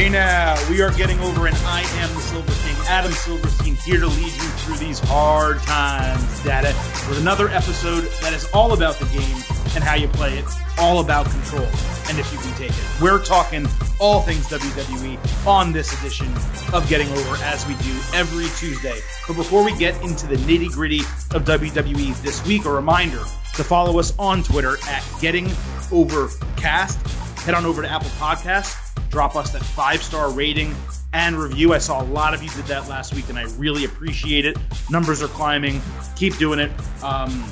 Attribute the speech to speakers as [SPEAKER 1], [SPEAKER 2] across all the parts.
[SPEAKER 1] Hey now, we are getting over, and I am the Silver King, Adam Silverstein, here to lead you through these hard times, data, with another episode that is all about the game and how you play it, all about control, and if you can take it. We're talking all things WWE on this edition of Getting Over, as we do every Tuesday. But before we get into the nitty gritty of WWE this week, a reminder to follow us on Twitter at Getting Overcast. Head on over to Apple Podcasts drop us that five star rating and review. I saw a lot of you did that last week, and I really appreciate it. Numbers are climbing. Keep doing it, um,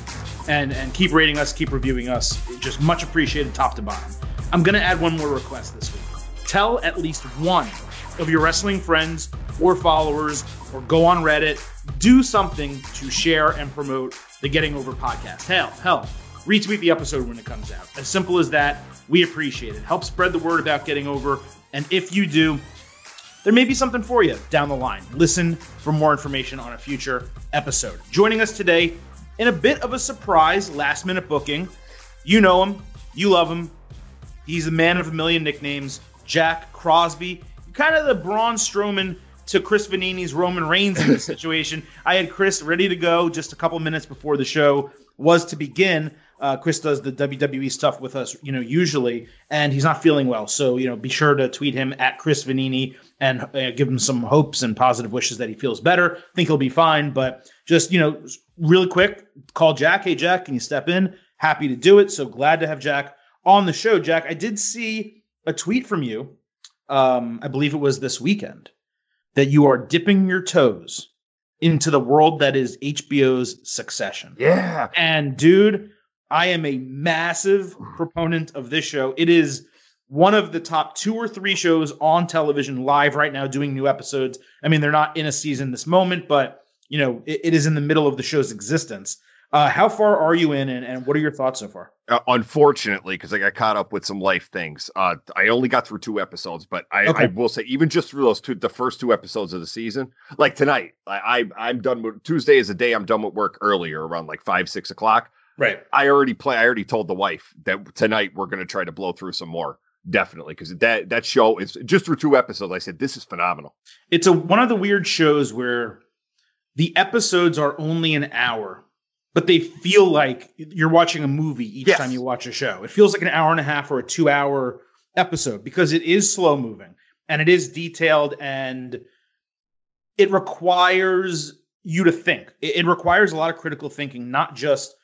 [SPEAKER 1] and and keep rating us, keep reviewing us. Just much appreciated, top to bottom. I'm gonna add one more request this week. Tell at least one of your wrestling friends or followers, or go on Reddit, do something to share and promote the Getting Over podcast. Hell, hell, retweet the episode when it comes out. As simple as that. We appreciate it. Help spread the word about getting over. And if you do, there may be something for you down the line. Listen for more information on a future episode. Joining us today in a bit of a surprise last minute booking. You know him, you love him. He's the man of a million nicknames, Jack Crosby. Kind of the Braun Strowman to Chris Vannini's Roman Reigns in this situation. I had Chris ready to go just a couple minutes before the show was to begin. Uh, Chris does the WWE stuff with us, you know, usually, and he's not feeling well. So, you know, be sure to tweet him at Chris Vannini and uh, give him some hopes and positive wishes that he feels better. Think he'll be fine, but just, you know, really quick, call Jack. Hey, Jack, can you step in? Happy to do it. So glad to have Jack on the show. Jack, I did see a tweet from you. Um, I believe it was this weekend that you are dipping your toes into the world that is HBO's Succession.
[SPEAKER 2] Yeah.
[SPEAKER 1] And dude, I am a massive proponent of this show. It is one of the top two or three shows on television live right now doing new episodes. I mean, they're not in a season this moment, but you know, it, it is in the middle of the show's existence. Uh, how far are you in, and, and what are your thoughts so far?
[SPEAKER 2] Uh, unfortunately, because I got caught up with some life things, uh, I only got through two episodes. But I, okay. I, will say, even just through those two, the first two episodes of the season, like tonight, I, I I'm done with Tuesday is a day I'm done with work earlier, around like five six o'clock.
[SPEAKER 1] Right.
[SPEAKER 2] I already play. I already told the wife that tonight we're going to try to blow through some more. Definitely, because that that show is just through two episodes. I said this is phenomenal.
[SPEAKER 1] It's a one of the weird shows where the episodes are only an hour, but they feel like you're watching a movie each yes. time you watch a show. It feels like an hour and a half or a two hour episode because it is slow moving and it is detailed and it requires you to think. It, it requires a lot of critical thinking, not just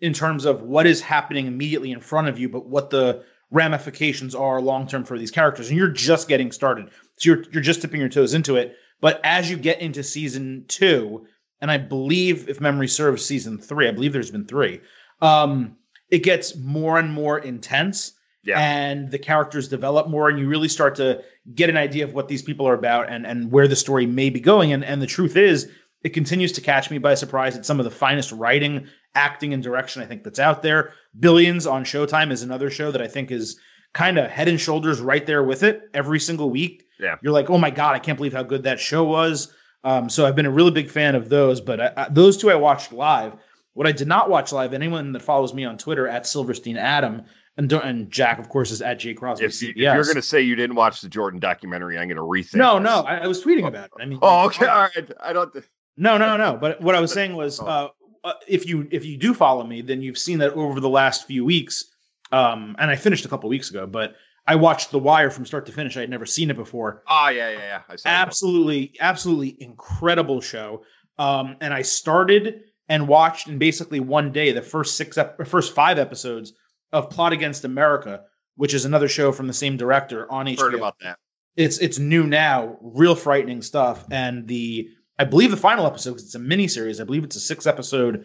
[SPEAKER 1] in terms of what is happening immediately in front of you, but what the ramifications are long term for these characters. And you're just getting started. So you're you're just dipping your toes into it. But as you get into season two, and I believe if memory serves season three, I believe there's been three, um, it gets more and more intense. Yeah. And the characters develop more, and you really start to get an idea of what these people are about and, and where the story may be going. And, and the truth is, it continues to catch me by surprise. It's some of the finest writing, acting, and direction I think that's out there. Billions on Showtime is another show that I think is kind of head and shoulders right there with it every single week.
[SPEAKER 2] Yeah.
[SPEAKER 1] You're like, oh my God, I can't believe how good that show was. Um, so I've been a really big fan of those, but I, I, those two I watched live. What I did not watch live, anyone that follows me on Twitter at Silverstein Adam, and, and Jack, of course, is at J Crosby.
[SPEAKER 2] If, you, are going to say you didn't watch the Jordan documentary, I'm going to rethink.
[SPEAKER 1] No, this. no, I, I, was tweeting about it. I mean,
[SPEAKER 2] oh, okay, all right. I don't.
[SPEAKER 1] No, no, no. But what I was saying was, oh. uh, uh, if you if you do follow me, then you've seen that over the last few weeks. Um, and I finished a couple weeks ago, but I watched The Wire from start to finish. I had never seen it before.
[SPEAKER 2] Oh yeah, yeah, yeah.
[SPEAKER 1] absolutely, absolutely incredible show. Um, and I started and watched in basically one day the first six, ep- first five episodes of Plot Against America, which is another show from the same director on HBO.
[SPEAKER 2] Heard about that?
[SPEAKER 1] It's it's new now, real frightening stuff, and the I believe the final episode, because it's a mini series. I believe it's a six episode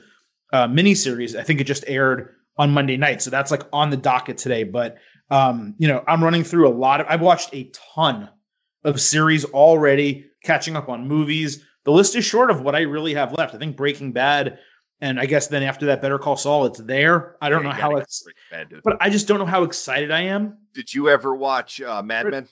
[SPEAKER 1] uh, mini series. I think it just aired on Monday night, so that's like on the docket today. But um, you know, I'm running through a lot of. I've watched a ton of series already, catching up on movies. The list is short of what I really have left. I think Breaking Bad, and I guess then after that, Better Call Saul. It's there. I don't yeah, know how it's, bad, but I just don't know how excited I am.
[SPEAKER 2] Did you ever watch uh, Mad Men?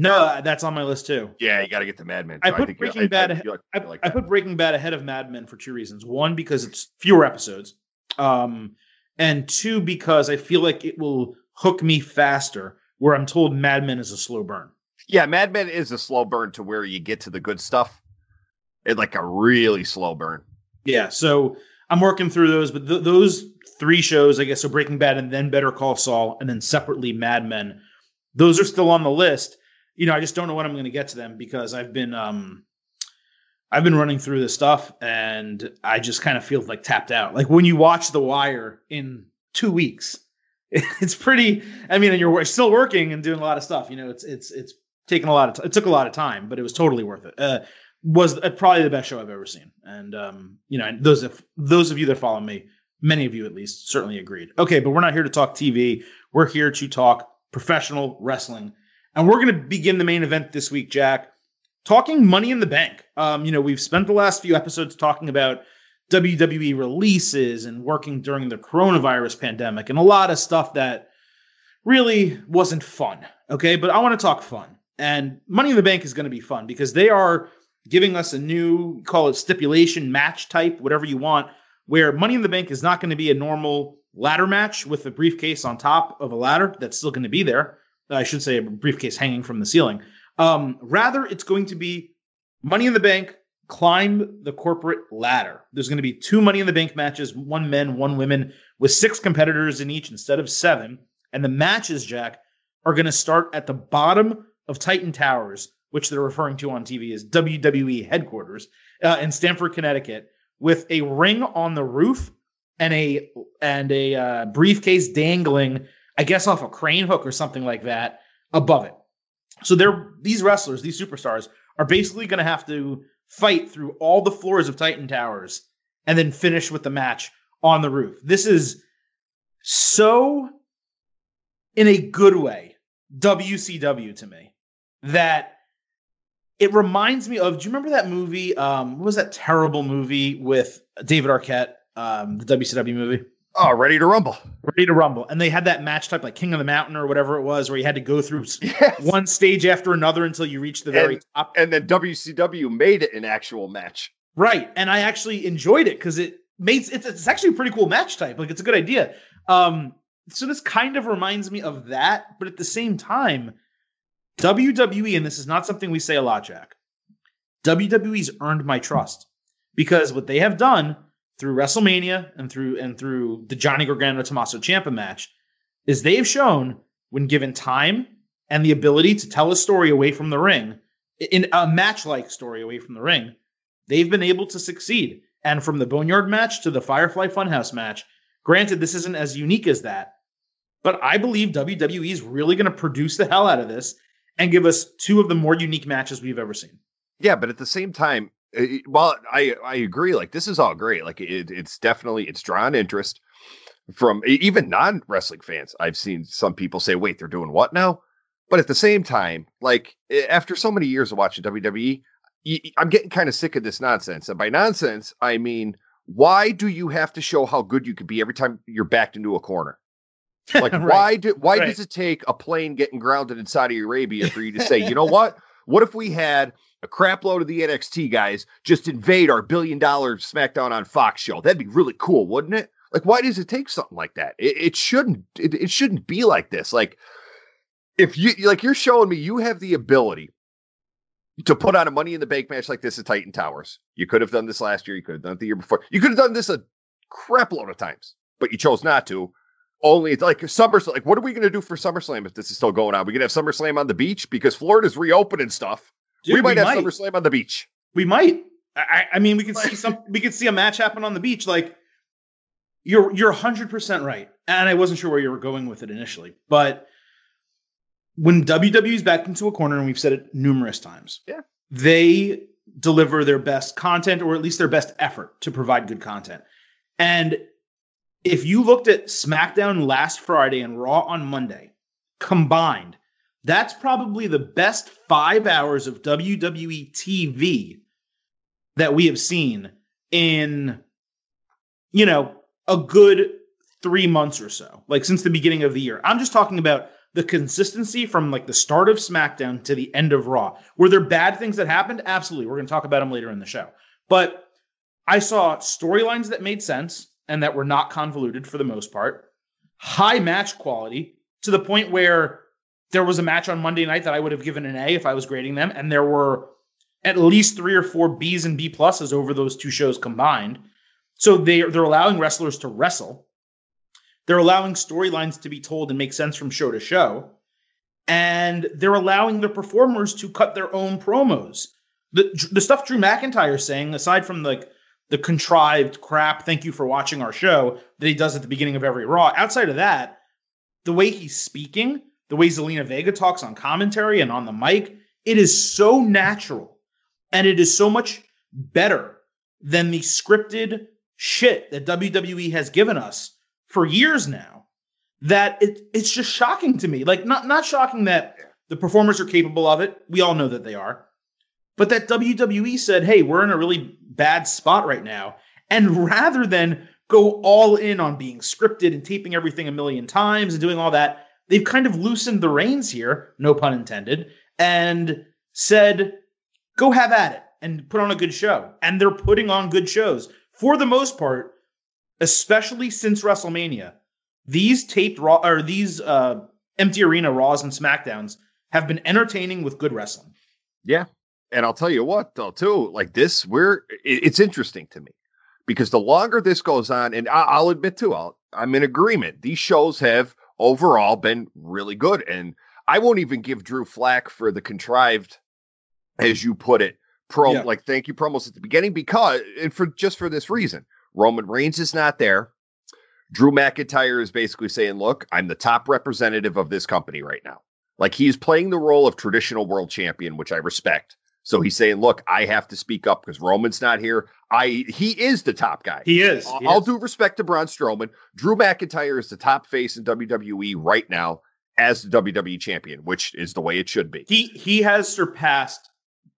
[SPEAKER 1] No, that's on my list too.
[SPEAKER 2] Yeah, you got to get the Mad Men.
[SPEAKER 1] I put I Breaking Bad. I, I, like I, put Breaking Bad ahead of Mad Men for two reasons. One, because it's fewer episodes, um, and two, because I feel like it will hook me faster. Where I'm told Mad Men is a slow burn.
[SPEAKER 2] Yeah, Mad Men is a slow burn to where you get to the good stuff. It's like a really slow burn.
[SPEAKER 1] Yeah, so I'm working through those, but th- those three shows, I guess, so Breaking Bad and then Better Call Saul, and then separately Mad Men. Those are still on the list. You know, I just don't know when I'm going to get to them because I've been um I've been running through this stuff and I just kind of feel like tapped out. Like when you watch The Wire in two weeks, it's pretty. I mean, and you're still working and doing a lot of stuff. You know, it's it's it's taken a lot of. T- it took a lot of time, but it was totally worth it. Uh, was uh, probably the best show I've ever seen. And um, you know, and those of those of you that follow me, many of you at least, certainly agreed. Okay, but we're not here to talk TV. We're here to talk professional wrestling, and we're going to begin the main event this week, Jack talking money in the bank. Um, you know, we've spent the last few episodes talking about WWE releases and working during the coronavirus pandemic and a lot of stuff that really wasn't fun. Okay. But I want to talk fun. And Money in the Bank is going to be fun because they are giving us a new, call it stipulation match type, whatever you want, where Money in the Bank is not going to be a normal ladder match with a briefcase on top of a ladder that's still going to be there. I should say a briefcase hanging from the ceiling. Um, rather, it's going to be Money in the Bank, climb the corporate ladder. There's going to be two Money in the Bank matches, one men, one women, with six competitors in each instead of seven. And the matches, Jack, are going to start at the bottom of Titan Towers, which they're referring to on TV as WWE headquarters uh, in Stamford, Connecticut, with a ring on the roof and a and a uh, briefcase dangling, I guess, off a crane hook or something like that above it. So they're these wrestlers, these superstars, are basically going to have to fight through all the floors of Titan Towers and then finish with the match on the roof. This is so, in a good way, WCW to me that it reminds me of. Do you remember that movie? Um, what was that terrible movie with David Arquette? Um, the WCW movie.
[SPEAKER 2] Oh, ready to rumble.
[SPEAKER 1] Ready to rumble. And they had that match type like King of the Mountain or whatever it was, where you had to go through yes. one stage after another until you reached the very
[SPEAKER 2] and,
[SPEAKER 1] top.
[SPEAKER 2] And then WCW made it an actual match.
[SPEAKER 1] Right. And I actually enjoyed it because it made it's, it's actually a pretty cool match type. Like it's a good idea. Um, so this kind of reminds me of that, but at the same time, WWE, and this is not something we say a lot, Jack. WWE's earned my trust because what they have done through WrestleMania and through and through the Johnny Gargano Tommaso Ciampa match is they've shown when given time and the ability to tell a story away from the ring in a match like story away from the ring, they've been able to succeed. And from the Boneyard match to the Firefly Funhouse match, granted, this isn't as unique as that, but I believe WWE is really going to produce the hell out of this and give us two of the more unique matches we've ever seen.
[SPEAKER 2] Yeah, but at the same time, Uh, well, I I agree. Like this is all great. Like it, it's definitely it's drawn interest from even non wrestling fans. I've seen some people say, "Wait, they're doing what now?" But at the same time, like after so many years of watching WWE, I'm getting kind of sick of this nonsense. And by nonsense, I mean why do you have to show how good you could be every time you're backed into a corner? Like right. why do why right. does it take a plane getting grounded in Saudi Arabia for you to say, you know what? What if we had a crap load of the NXT guys just invade our billion dollar SmackDown on Fox show. That'd be really cool, wouldn't it? Like, why does it take something like that? It, it shouldn't. It, it shouldn't be like this. Like, if you like, you're showing me you have the ability to put on a Money in the Bank match like this at Titan Towers. You could have done this last year. You could have done it the year before. You could have done this a crap load of times, but you chose not to. Only it's like SummerSlam. Like, what are we going to do for SummerSlam if this is still going on? We going to have SummerSlam on the beach because Florida's reopening stuff. Dude, we might we have might. SummerSlam on the beach.
[SPEAKER 1] We might. I, I mean, we could see some. We could see a match happen on the beach. Like you're you're hundred percent right, and I wasn't sure where you were going with it initially, but when WWE's backed into a corner, and we've said it numerous times,
[SPEAKER 2] yeah,
[SPEAKER 1] they deliver their best content, or at least their best effort to provide good content. And if you looked at SmackDown last Friday and Raw on Monday combined, that's probably the best five hours of WWE TV that we have seen in, you know, a good three months or so, like since the beginning of the year. I'm just talking about the consistency from like the start of SmackDown to the end of Raw. Were there bad things that happened? Absolutely. We're going to talk about them later in the show. But I saw storylines that made sense and that were not convoluted for the most part, high match quality to the point where there was a match on Monday night that I would have given an A if I was grading them, and there were at least three or four B's and B pluses over those two shows combined. So they they're allowing wrestlers to wrestle. They're allowing storylines to be told and make sense from show to show. And they're allowing the performers to cut their own promos. The the stuff Drew McIntyre is saying, aside from like the contrived crap, thank you for watching our show that he does at the beginning of every Raw. Outside of that, the way he's speaking, the way Zelina Vega talks on commentary and on the mic, it is so natural and it is so much better than the scripted shit that WWE has given us for years now that it, it's just shocking to me. Like not not shocking that the performers are capable of it. We all know that they are. But that WWE said, "Hey, we're in a really bad spot right now." And rather than go all in on being scripted and taping everything a million times and doing all that, they've kind of loosened the reins here, no pun intended, and said, "Go have at it and put on a good show." And they're putting on good shows for the most part, especially since WrestleMania. These taped raw or these uh, empty arena Raws and Smackdowns have been entertaining with good wrestling.
[SPEAKER 2] Yeah, and I'll tell you what, though, too, like this, we're it's interesting to me because the longer this goes on, and I'll admit too, I'll, I'm in agreement. These shows have overall been really good, and I won't even give Drew flack for the contrived, as you put it, pro yeah. like thank you promos at the beginning because and for just for this reason, Roman Reigns is not there. Drew McIntyre is basically saying, "Look, I'm the top representative of this company right now." Like he's playing the role of traditional world champion, which I respect. So he's saying, "Look, I have to speak up because Roman's not here. I he is the top guy.
[SPEAKER 1] He is.
[SPEAKER 2] He I'll is. do respect to Braun Strowman. Drew McIntyre is the top face in WWE right now as the WWE champion, which is the way it should be.
[SPEAKER 1] He he has surpassed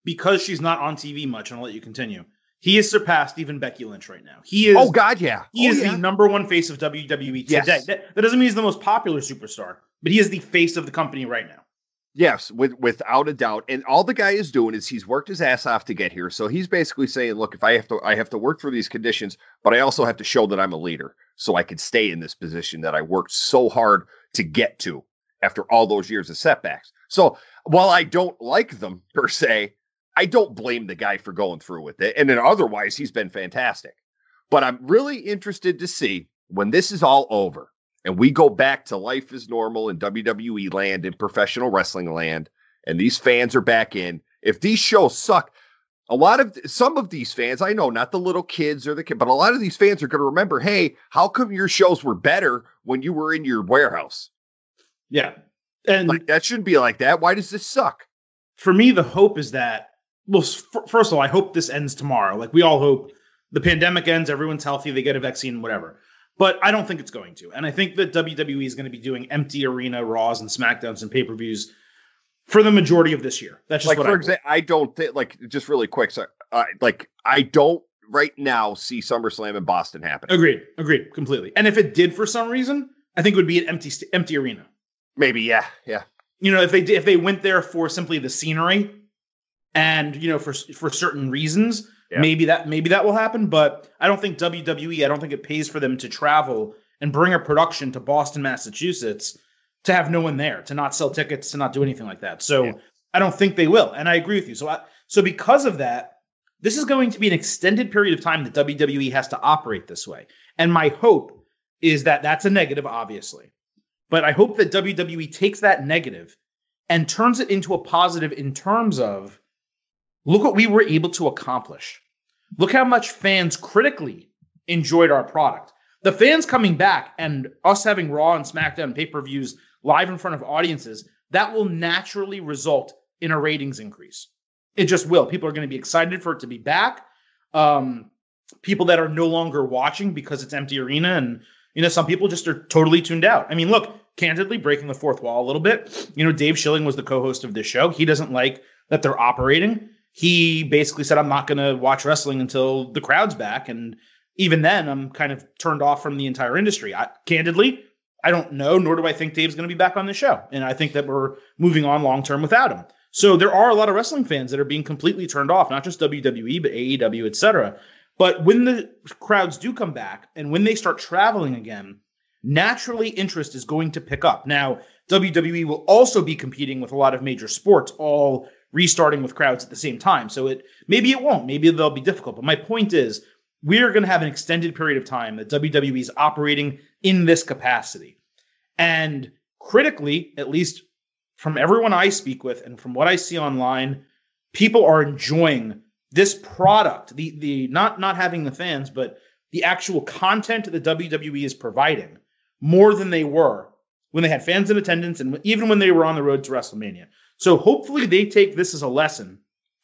[SPEAKER 1] because she's not on TV much. And I'll let you continue. He has surpassed even Becky Lynch right now. He is.
[SPEAKER 2] Oh God, yeah.
[SPEAKER 1] He
[SPEAKER 2] oh,
[SPEAKER 1] is
[SPEAKER 2] yeah.
[SPEAKER 1] the number one face of WWE today. Yes. That, that doesn't mean he's the most popular superstar, but he is the face of the company right now.
[SPEAKER 2] Yes, with without a doubt. And all the guy is doing is he's worked his ass off to get here. So he's basically saying, look, if I have to I have to work through these conditions, but I also have to show that I'm a leader so I can stay in this position that I worked so hard to get to after all those years of setbacks. So while I don't like them per se, I don't blame the guy for going through with it. And then otherwise he's been fantastic. But I'm really interested to see when this is all over and we go back to life as normal in WWE land, in professional wrestling land, and these fans are back in, if these shows suck, a lot of some of these fans, I know not the little kids or the kid, but a lot of these fans are going to remember, hey, how come your shows were better when you were in your warehouse?
[SPEAKER 1] Yeah.
[SPEAKER 2] And like that shouldn't be like that. Why does this suck?
[SPEAKER 1] For me, the hope is that, well, f- first of all, I hope this ends tomorrow. Like we all hope the pandemic ends, everyone's healthy, they get a vaccine, whatever but I don't think it's going to. And I think that WWE is going to be doing empty arena Raws and SmackDowns and pay per views for the majority of this year. That's just
[SPEAKER 2] like
[SPEAKER 1] what
[SPEAKER 2] for
[SPEAKER 1] I
[SPEAKER 2] example. I don't think like just really quick. So, uh, like I don't right now see SummerSlam in Boston happen.
[SPEAKER 1] Agreed. Agreed. Completely. And if it did for some reason, I think it would be an empty empty arena.
[SPEAKER 2] Maybe. Yeah. Yeah.
[SPEAKER 1] You know, if they if they went there for simply the scenery, and you know for for certain reasons yeah. Maybe that maybe that will happen, but I don't think WWE. I don't think it pays for them to travel and bring a production to Boston, Massachusetts, to have no one there, to not sell tickets, to not do anything like that. So yeah. I don't think they will, and I agree with you. So I, so because of that, this is going to be an extended period of time that WWE has to operate this way. And my hope is that that's a negative, obviously, but I hope that WWE takes that negative and turns it into a positive in terms of Look what we were able to accomplish. Look how much fans critically enjoyed our product. The fans coming back and us having Raw and SmackDown pay per views live in front of audiences, that will naturally result in a ratings increase. It just will. People are going to be excited for it to be back. Um, people that are no longer watching because it's empty arena and you know some people just are totally tuned out i mean look candidly breaking the fourth wall a little bit you know dave schilling was the co-host of this show he doesn't like that they're operating he basically said, I'm not going to watch wrestling until the crowd's back. And even then, I'm kind of turned off from the entire industry. I, candidly, I don't know, nor do I think Dave's going to be back on the show. And I think that we're moving on long term without him. So there are a lot of wrestling fans that are being completely turned off, not just WWE, but AEW, etc. But when the crowds do come back and when they start traveling again, naturally interest is going to pick up. Now, WWE will also be competing with a lot of major sports, all restarting with crowds at the same time. So it maybe it won't, maybe they'll be difficult. But my point is, we are going to have an extended period of time that WWE is operating in this capacity. And critically, at least from everyone I speak with and from what I see online, people are enjoying this product. The the not not having the fans, but the actual content that WWE is providing more than they were when they had fans in attendance and even when they were on the road to WrestleMania. So hopefully they take this as a lesson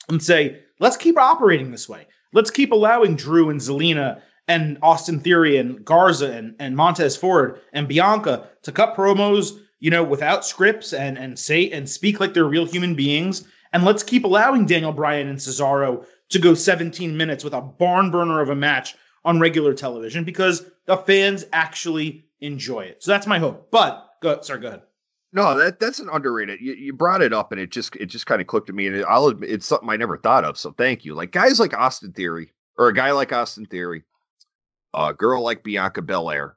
[SPEAKER 1] and say, let's keep operating this way. Let's keep allowing Drew and Zelina and Austin Theory and Garza and, and Montez Ford and Bianca to cut promos, you know, without scripts and and say and speak like they're real human beings. And let's keep allowing Daniel Bryan and Cesaro to go 17 minutes with a barn burner of a match on regular television because the fans actually enjoy it. So that's my hope. But go, sorry, go ahead.
[SPEAKER 2] No, that that's an underrated. You, you brought it up, and it just it just kind of clicked to me, and it, I'll admit it's something I never thought of. So thank you. Like guys like Austin Theory, or a guy like Austin Theory, a girl like Bianca Belair.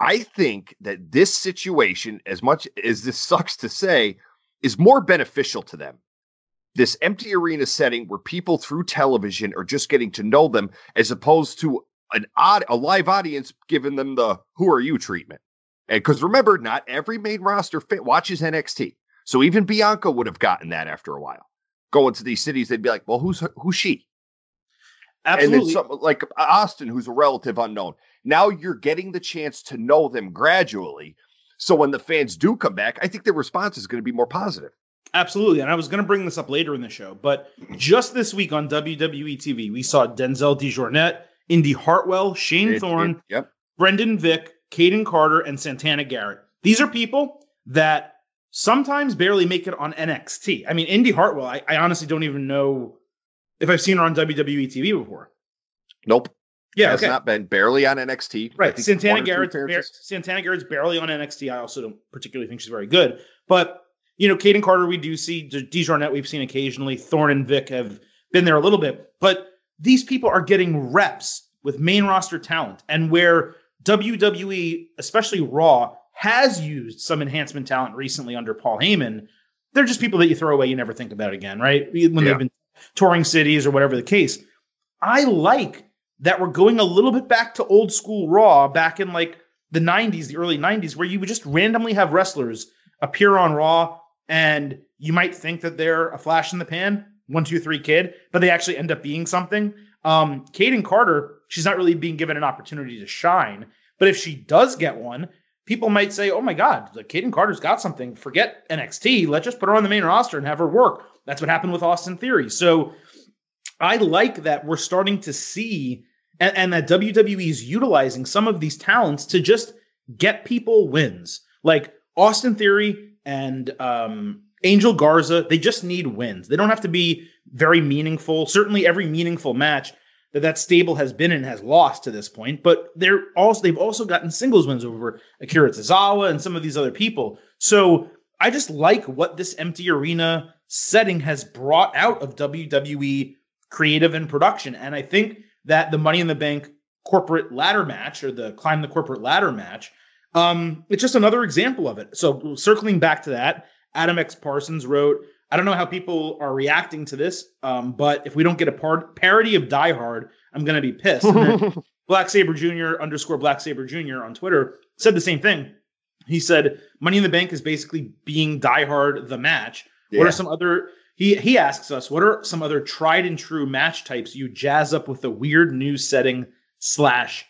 [SPEAKER 2] I think that this situation, as much as this sucks to say, is more beneficial to them. This empty arena setting where people through television are just getting to know them, as opposed to an odd a live audience giving them the "Who are you?" treatment. And because remember, not every main roster fit watches NXT. So even Bianca would have gotten that after a while. Going to these cities, they'd be like, well, who's who's she? Absolutely. And then some, like Austin, who's a relative unknown. Now you're getting the chance to know them gradually. So when the fans do come back, I think their response is going to be more positive.
[SPEAKER 1] Absolutely. And I was going to bring this up later in the show, but just this week on WWE TV, we saw Denzel DeJournette, Indi Hartwell, Shane it, Thorne, it,
[SPEAKER 2] yep.
[SPEAKER 1] Brendan Vink, Kayden Carter, and Santana Garrett. These are people that sometimes barely make it on NXT. I mean, Indi Hartwell, I, I honestly don't even know if I've seen her on WWE TV before.
[SPEAKER 2] Nope.
[SPEAKER 1] Yeah,
[SPEAKER 2] has
[SPEAKER 1] okay.
[SPEAKER 2] not been barely on NXT.
[SPEAKER 1] Right. Santana Garrett's Bar- Santana Garrett's barely on NXT. I also don't particularly think she's very good. But you know, Kayden Carter, we do see DeJournette, we've seen occasionally. Thorne and Vink have been there a little bit, but these people are getting reps with main roster talent, and where WWE, especially Raw, has used some enhancement talent recently under Paul Heyman. They're just people that you throw away, you never think about again, right? When yeah. they've been touring cities or whatever the case. I like that we're going a little bit back to old school Raw back in like the 90s, the early 90s, where you would just randomly have wrestlers appear on Raw and you might think that they're a flash in the pan, one, two, three kid, but they actually end up being something. Um, Kayden Carter, she's not really being given an opportunity to shine. But if she does get one, people might say, oh my God, like Kayden Carter's got something. Forget NXT. Let's just put her on the main roster and have her work. That's what happened with Austin Theory. So I like that we're starting to see and, and that WWE is utilizing some of these talents to just get people wins. Like Austin Theory and um, Angel Garza, they just need wins. They don't have to be very meaningful. Certainly, every meaningful match that that stable has been in has lost to this point. But they're also they've also gotten singles wins over Akira Tozawa and some of these other people. So I just like what this empty arena setting has brought out of WWE creative and production. And I think that the Money in the Bank corporate ladder match or the climb the corporate ladder match, um, it's just another example of it. So circling back to that, Adam X Parsons wrote, I don't know how people are reacting to this, um, but if we don't get a par- parody of Die Hard, I'm going to be pissed. Black Saber Jr. underscore Black Saber Jr. on Twitter said the same thing. He said, Money in the Bank is basically being Die Hard the match. Yeah. What are some other? He he asks us, what are some other tried and true match types you jazz up with a weird new setting slash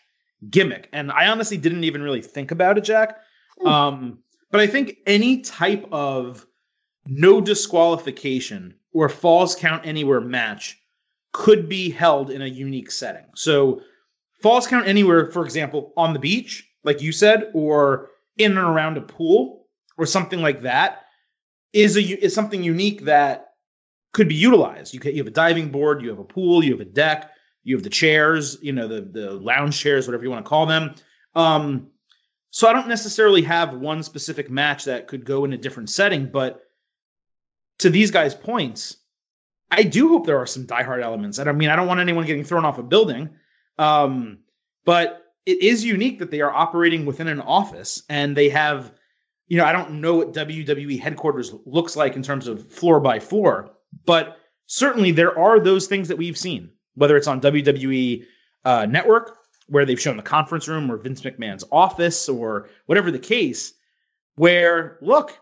[SPEAKER 1] gimmick? And I honestly didn't even really think about it, Jack. Hmm. Um, but I think any type of no disqualification or falls count anywhere match could be held in a unique setting. So, falls count anywhere, for example, on the beach, like you said, or in and around a pool or something like that, is a is something unique that could be utilized. You can, you have a diving board, you have a pool, you have a deck, you have the chairs, you know the the lounge chairs, whatever you want to call them. Um, so I don't necessarily have one specific match that could go in a different setting, but to these guys' points, I do hope there are some diehard elements. And I mean, I don't want anyone getting thrown off a building, um, but it is unique that they are operating within an office and they have you know, I don't know what WWE headquarters looks like in terms of floor by floor, but certainly there are those things that we've seen, whether it's on WWE uh, Network, where they've shown the conference room or Vince McMahon's office or whatever the case, where look,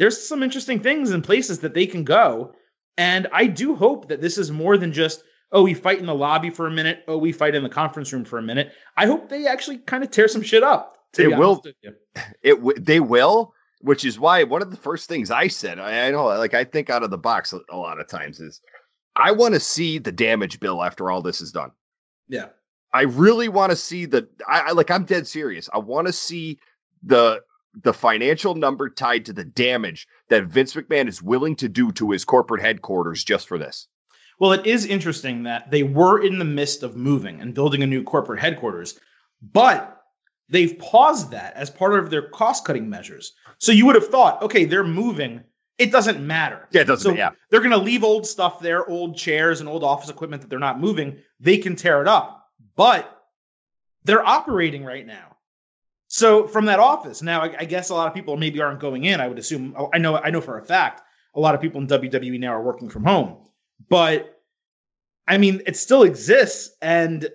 [SPEAKER 1] there's some interesting things and places that they can go. And I do hope that this is more than just, oh, we fight in the lobby for a minute. Oh, we fight in the conference room for a minute. I hope they actually kind of tear some shit up.
[SPEAKER 2] It will. It w- they will, which is why one of the first things I said, I, I know, like I think out of the box a, a lot of times is, I want to see the damage bill after all this is done.
[SPEAKER 1] Yeah.
[SPEAKER 2] I really want to see the I, I like I'm dead serious. I want to see the the financial number tied to the damage that Vince McMahon is willing to do to his corporate headquarters just for this.
[SPEAKER 1] Well, it is interesting that they were in the midst of moving and building a new corporate headquarters, but they've paused that as part of their cost cutting measures. So you would have thought, okay, they're moving. It doesn't matter.
[SPEAKER 2] Yeah, it doesn't.
[SPEAKER 1] So
[SPEAKER 2] yeah.
[SPEAKER 1] they're going to leave old stuff there, old chairs and old office equipment that they're not moving. They can tear it up, but they're operating right now. So from that office, now I, I, guess a lot of people maybe aren't going in. I would assume. Oh, I know. I know for a fact a lot of people in WWE now are working from home. But I mean, it still exists, and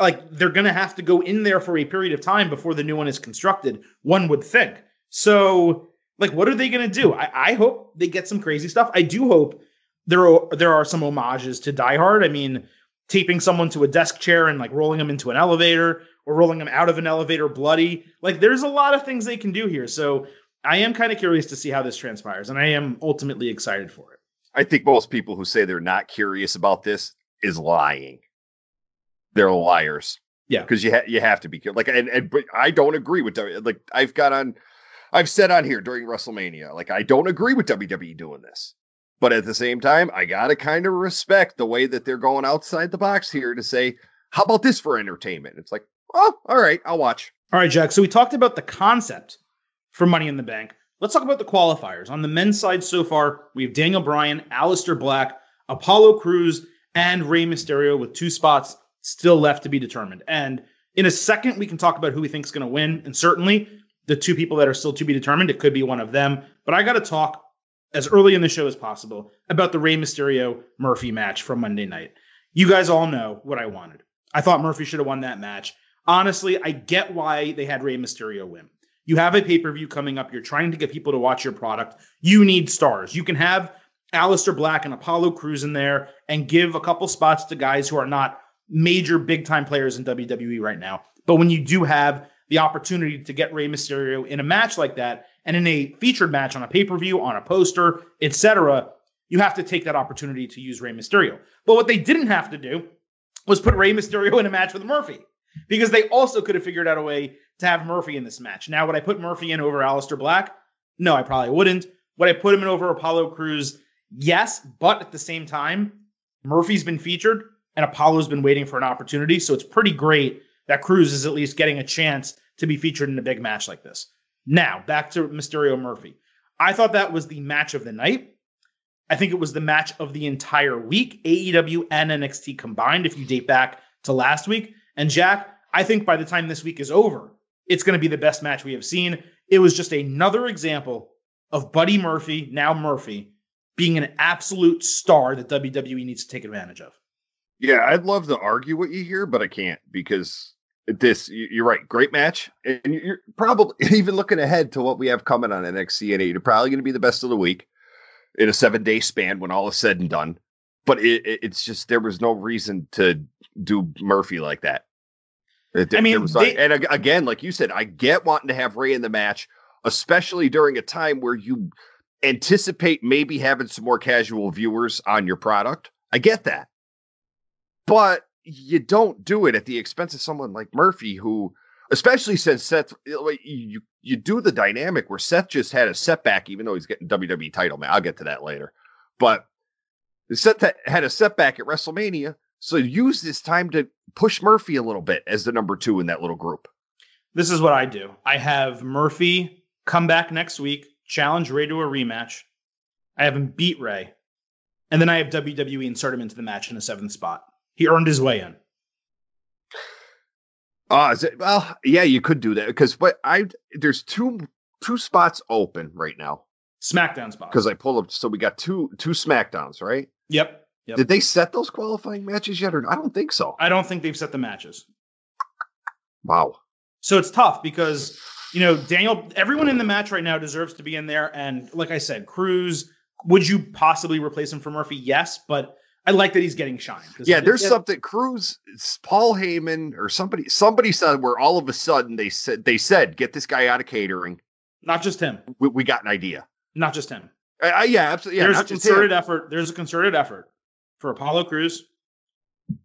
[SPEAKER 1] like they're going to have to go in there for a period of time before the new one is constructed. One would think. So, like, what are they going to do? I, I hope they get some crazy stuff. I do hope there are there are some homages to Die Hard. I mean, taping someone to a desk chair and like rolling them into an elevator or rolling them out of an elevator bloody. Like there's a lot of things they can do here. So I am kind of curious to see how this transpires, and I am ultimately excited for it.
[SPEAKER 2] I think most people who say they're not curious about this is lying. They're liars.
[SPEAKER 1] Yeah,
[SPEAKER 2] because you ha- you have to be like, and and but I don't agree with like I've got on, I've said on here during WrestleMania, like I don't agree with WWE doing this, but at the same time, I gotta kind of respect the way that they're going outside the box here to say, how about this for entertainment? It's like, oh, all right, I'll watch.
[SPEAKER 1] All right, Jack. So we talked about the concept for Money in the Bank. Let's talk about the qualifiers. On the men's side so far, we have Daniel Bryan, Aleister Black, Apollo Crews, and Rey Mysterio with two spots still left to be determined. And in a second, we can talk about who we think is going to win. And certainly the two people that are still to be determined, it could be one of them. But I got to talk as early in the show as possible about the Rey Mysterio Murphy match from Monday night. You guys all know what I wanted. I thought Murphy should have won that match honestly, I get why they had Rey Mysterio win. You have a pay per view coming up. You're trying to get people to watch your product. You need stars. You can have Aleister Black and Apollo Crews in there and give a couple spots to guys who are not major big time players in WWE right now. But when you do have the opportunity to get Rey Mysterio in a match like that and in a featured match on a pay per view, on a poster, etc., you have to take that opportunity to use Rey Mysterio. But what they didn't have to do was put Rey Mysterio in a match with Murphy because they also could have figured out a way to have Murphy in this match. Now, would I put Murphy in over Aleister Black? No, I probably wouldn't. Would I put him in over Apollo Crews? Yes, but at the same time, Murphy's been featured and Apollo's been waiting for an opportunity. So it's pretty great that Crews is at least getting a chance to be featured in a big match like this. Now, back to Mysterio Murphy. I thought that was the match of the night. I think it was the match of the entire week, AEW and NXT combined, if you date back to last week. And Jack, I think by the time this week is over, it's going to be the best match we have seen. It was just another example of Buddy Murphy, now Murphy, being an absolute star that WWE needs to take advantage of.
[SPEAKER 2] Yeah, I'd love to argue with you here, but I can't because this you're right great match and you're probably even looking ahead to what we have coming on nxt and you're probably going to be the best of the week in a seven day span when all is said and done but it, it's just there was no reason to do Murphy like that. It,
[SPEAKER 1] I mean,
[SPEAKER 2] they, and again, like you said, I get wanting to have Rey in the match, especially during a time where you anticipate maybe having some more casual viewers on your product. I get that, but you don't do it at the expense of someone like Murphy, who, especially since Seth, you you do the dynamic where Seth just had a setback, even though he's getting WWE title. Man, I'll get to that later, but Seth had a setback at WrestleMania so use this time to push Murphy a little bit as the number two in that little group.
[SPEAKER 1] This is what I do. I have Murphy come back next week, challenge Rey to a rematch. I have him beat Rey, And then I have WWE insert him into the match in the seventh spot. He earned his way in.
[SPEAKER 2] Uh, it, well, yeah, you could do that because what I there's two two spots open right now.
[SPEAKER 1] SmackDown spots.
[SPEAKER 2] Because I pulled up, so we got two two SmackDowns, right?
[SPEAKER 1] Yep. yep.
[SPEAKER 2] Did they set those qualifying matches yet, or I don't think so.
[SPEAKER 1] I don't think they've set the matches.
[SPEAKER 2] Wow.
[SPEAKER 1] So it's tough because you know Daniel. Everyone in the match right now deserves to be in there, and like I said, Crews. Would you possibly replace him for Murphy? Yes, but I like that he's getting shine.
[SPEAKER 2] Yeah, there's something Crews, Paul Heyman, or somebody. Somebody said where all of a sudden they said they said get this guy out of catering.
[SPEAKER 1] Not just him.
[SPEAKER 2] We, we got an idea.
[SPEAKER 1] Not just him.
[SPEAKER 2] Uh, yeah, absolutely. Yeah,
[SPEAKER 1] there's a concerted effort. There's a concerted effort for Apollo Crews,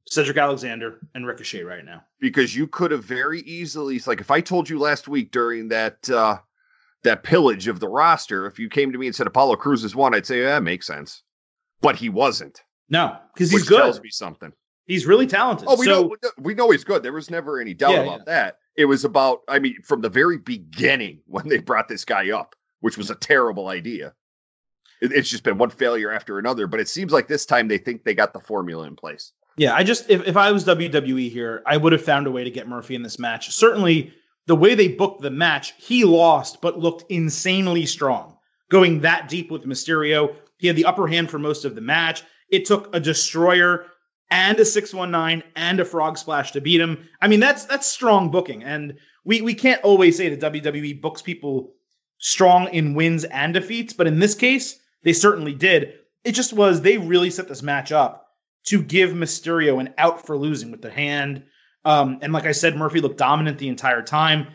[SPEAKER 1] Cedric Alexander, and Ricochet right now.
[SPEAKER 2] Because you could have very easily, like if I told you last week during that uh that pillage of the roster, if you came to me and said Apollo Crews is one, I'd say yeah, that makes sense. But he wasn't.
[SPEAKER 1] No, because he's good.
[SPEAKER 2] Tells me something.
[SPEAKER 1] He's really talented.
[SPEAKER 2] Oh, we so, know we know he's good. There was never any doubt yeah, about yeah. that. It was about, I mean, from the very beginning when they brought this guy up, which was a terrible idea. It, it's just been one failure after another. But it seems like this time they think they got the formula in place.
[SPEAKER 1] Yeah, I just if, if I was WWE here, I would have found a way to get Murphy in this match. Certainly, the way they booked the match, he lost but looked insanely strong. Going that deep with Mysterio, he had the upper hand for most of the match. It took a destroyer and a 619 and a frog splash to beat him. I mean, that's that's strong booking. And we we can't always say that WWE books people strong in wins and defeats, but in this case, they certainly did. It just was they really set this match up to give Mysterio an out for losing with the hand. Um, and like I said, Murphy looked dominant the entire time.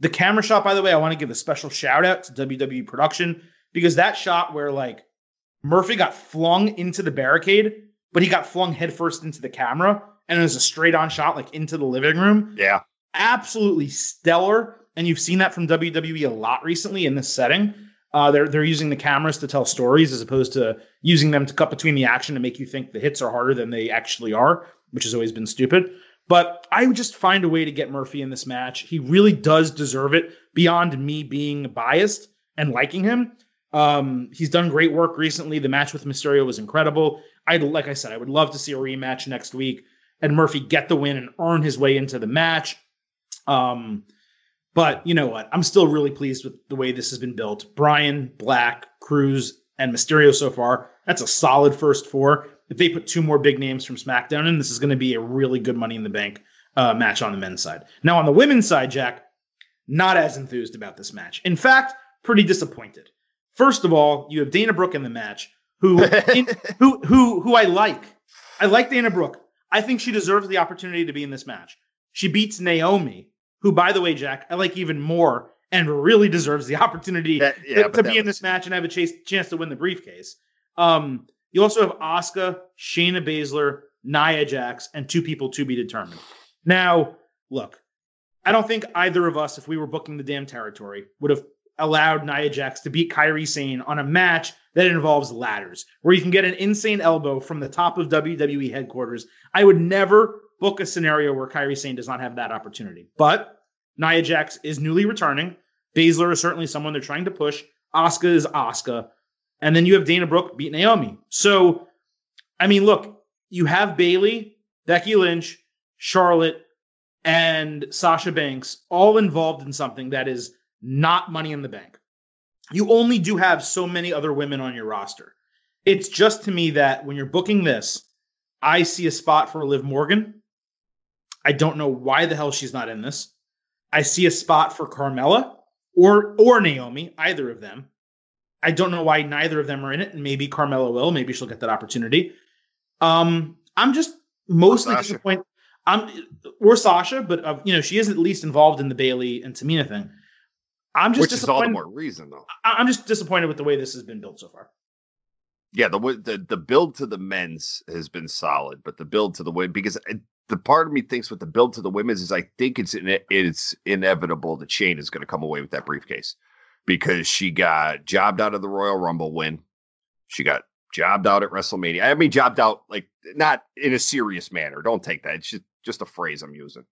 [SPEAKER 1] The camera shot, by the way, I want to give a special shout out to WWE production because that shot where like Murphy got flung into the barricade, but he got flung headfirst into the camera, and it was a straight on shot like into the living room.
[SPEAKER 2] Yeah.
[SPEAKER 1] Absolutely stellar. And you've seen that from WWE a lot recently in this setting. Uh, they're they're using the cameras to tell stories as opposed to using them to cut between the action to make you think the hits are harder than they actually are, which has always been stupid. But I would just find a way to get Murphy in this match. He really does deserve it beyond me being biased and liking him. Um, he's done great work recently. The match with Mysterio was incredible. I like I said, I would love to see a rematch next week and Murphy get the win and earn his way into the match. Um, but you know what? I'm still really pleased with the way this has been built. Bryan, Black, Crews, and Mysterio so far. That's a solid first four. If they put two more big names from SmackDown in, this is going to be a really good Money in the Bank uh, match on the men's side. Now on the women's side, Jack, not as enthused about this match. In fact, pretty disappointed. First of all, you have Dana Brooke in the match, who in, who who who I like. I like Dana Brooke. I think she deserves the opportunity to be in this match. She beats Naomi, who, by the way, Jack, I like even more and really deserves the opportunity that, yeah, to, to be was... in this match and have a chase, chance to win the briefcase. Um, you also have Asuka, Shayna Baszler, Nia Jax, and two people to be determined. Now, look, I don't think either of us, if we were booking the damn territory, would have allowed Nia Jax to beat Kairi Sane on a match that involves ladders, where you can get an insane elbow from the top of WWE headquarters. I would never book a scenario where Kairi Sane does not have that opportunity. But Nia Jax is newly returning. Baszler is certainly someone they're trying to push. Asuka is Asuka. And then you have Dana Brooke beat Naomi. So, I mean, look, you have Bayley, Becky Lynch, Charlotte, and Sasha Banks all involved in something that is not money in the bank. You only do have so many other women on your roster. It's just to me that when you're booking this, I see a spot for Liv Morgan. I don't know why the hell she's not in this. I see a spot for Carmella or or Naomi, either of them. I don't know why neither of them are in it, and maybe Carmella will. Maybe she'll get that opportunity. Um, I'm just mostly disappointed. I'm or Sasha, but uh, you know she is at least involved in the Bayley and Tamina thing. I'm just
[SPEAKER 2] which is all the more reason though.
[SPEAKER 1] I'm just disappointed with the way this has been built so far.
[SPEAKER 2] Yeah, the the the build to the men's has been solid, but the build to the women because uh, the part of me thinks with the build to the women's is I think it's in, it's inevitable that Shayna is going to come away with that briefcase because she got jobbed out of the Royal Rumble win, she got jobbed out at WrestleMania. I mean, jobbed out like not in a serious manner. Don't take that. It's just just a phrase I'm using,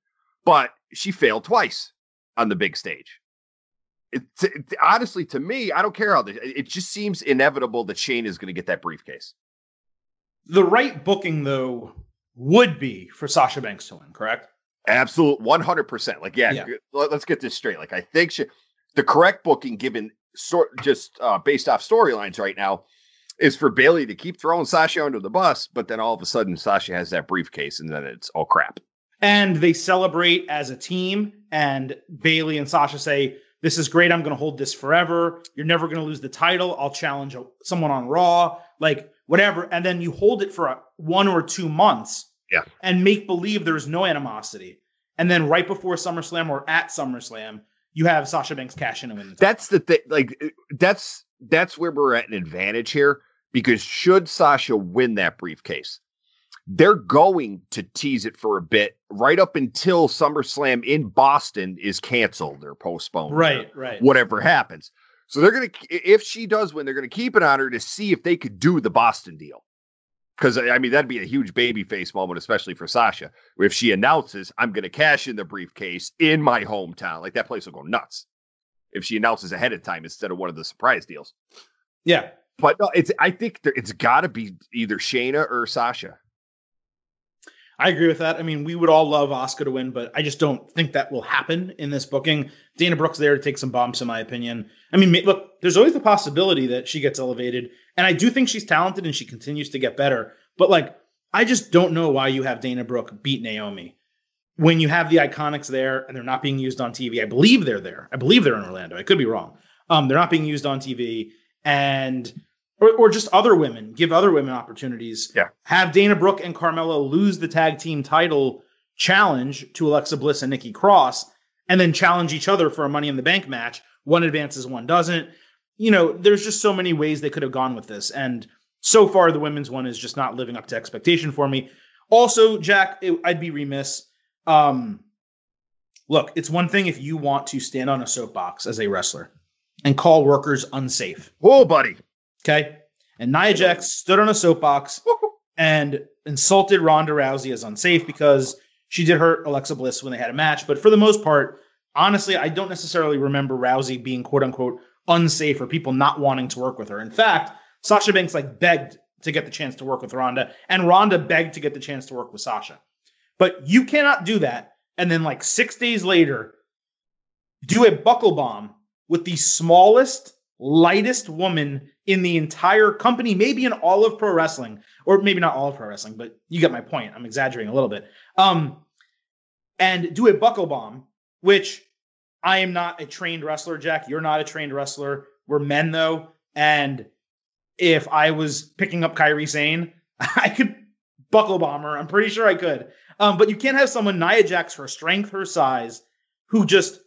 [SPEAKER 2] but she failed twice on the big stage it, it, honestly, to me, I don't care how this, it just seems inevitable that Shayna is going to get that briefcase.
[SPEAKER 1] The right booking, though, would be for Sasha Banks to win, correct?
[SPEAKER 2] Absolute 100%. Like, yeah, yeah. let's get this straight. Like, I think she, the correct booking, given sort just uh, based off storylines right now, is for Bayley to keep throwing Sasha under the bus, but then all of a sudden Sasha has that briefcase, and then it's all crap.
[SPEAKER 1] And they celebrate as a team, and Bayley and Sasha say, "This is great. I'm going to hold this forever. You're never going to lose the title. I'll challenge someone on Raw, like whatever." And then you hold it for a, one or two months,
[SPEAKER 2] yeah,
[SPEAKER 1] and make believe there's no animosity. And then right before SummerSlam or at SummerSlam, you have Sasha Banks cash in and win the
[SPEAKER 2] title. That's the thing. Like that's that's where we're at an advantage here because should Sasha win that briefcase, they're going to tease it for a bit right up until SummerSlam in Boston is canceled or postponed.
[SPEAKER 1] Right,
[SPEAKER 2] or
[SPEAKER 1] right.
[SPEAKER 2] Whatever happens. So they're going to, if she does win, they're going to keep it on her to see if they could do the Boston deal. Because I mean, that'd be a huge baby face moment, especially for Sasha. If she announces, I'm going to cash in the briefcase in my hometown, like that place will go nuts. If she announces ahead of time instead of one of the surprise deals.
[SPEAKER 1] Yeah.
[SPEAKER 2] But no, it's, I think there, it's got to be either Shayna or Sasha.
[SPEAKER 1] I agree with that. I mean, we would all love Asuka to win, but I just don't think that will happen in this booking. Dana Brooke's there to take some bumps, in my opinion. I mean, look, there's always the possibility that she gets elevated, and I do think she's talented and she continues to get better. But like, I just don't know why you have Dana Brooke beat Naomi when you have the Iconics there and they're not being used on TV. I believe they're there. I believe they're in Orlando. I could be wrong. Um, they're not being used on TV, and or, or just other women, give other women opportunities.
[SPEAKER 2] Yeah.
[SPEAKER 1] Have Dana Brooke and Carmella lose the tag team title challenge to Alexa Bliss and Nikki Cross, and then challenge each other for a Money in the Bank match. One advances, one doesn't. You know, there's just so many ways they could have gone with this. And so far, the women's one is just not living up to expectation for me. Also, Jack, it, I'd be remiss. Um, look, it's one thing if you want to stand on a soapbox as a wrestler and call workers unsafe.
[SPEAKER 2] Whoa, buddy.
[SPEAKER 1] Okay. And Nia Jax stood on a soapbox and insulted Ronda Rousey as unsafe because she did hurt Alexa Bliss when they had a match. But for the most part, honestly, I don't necessarily remember Rousey being quote unquote unsafe or people not wanting to work with her. In fact, Sasha Banks like begged to get the chance to work with Ronda, and Ronda begged to get the chance to work with Sasha. But you cannot do that and then like six days later do a buckle bomb with the smallest lightest woman in the entire company, maybe in all of pro wrestling, or maybe not all of pro wrestling, but you get my point. I'm exaggerating a little bit. Um, and do a buckle bomb, which I am not a trained wrestler, Jack. You're not a trained wrestler. We're men though, and if I was picking up Kairi Sane, I could buckle bomb her. I'm pretty sure I could. Um, but you can't have someone Nia Jax, her strength, her size, who just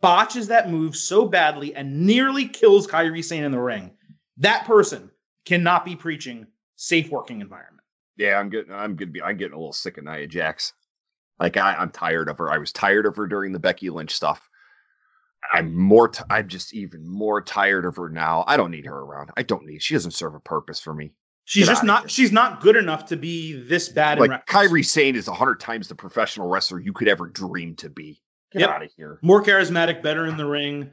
[SPEAKER 1] botches that move so badly and nearly kills Kairi Sane in the ring, that person cannot be preaching safe working environment.
[SPEAKER 2] Yeah, I'm getting I'm gonna be I'm getting a little sick of Nia Jax. Like I, I'm tired of her. I was tired of her during the Becky Lynch stuff. I'm more. T- I'm just even more tired of her now. I don't need her around. I don't need. She doesn't serve a purpose for me.
[SPEAKER 1] She's Get just not. She's not good enough to be this bad.
[SPEAKER 2] Like Kairi Sane is a hundred times the professional wrestler you could ever dream to be. Get yep. out of here.
[SPEAKER 1] More charismatic, better in the ring.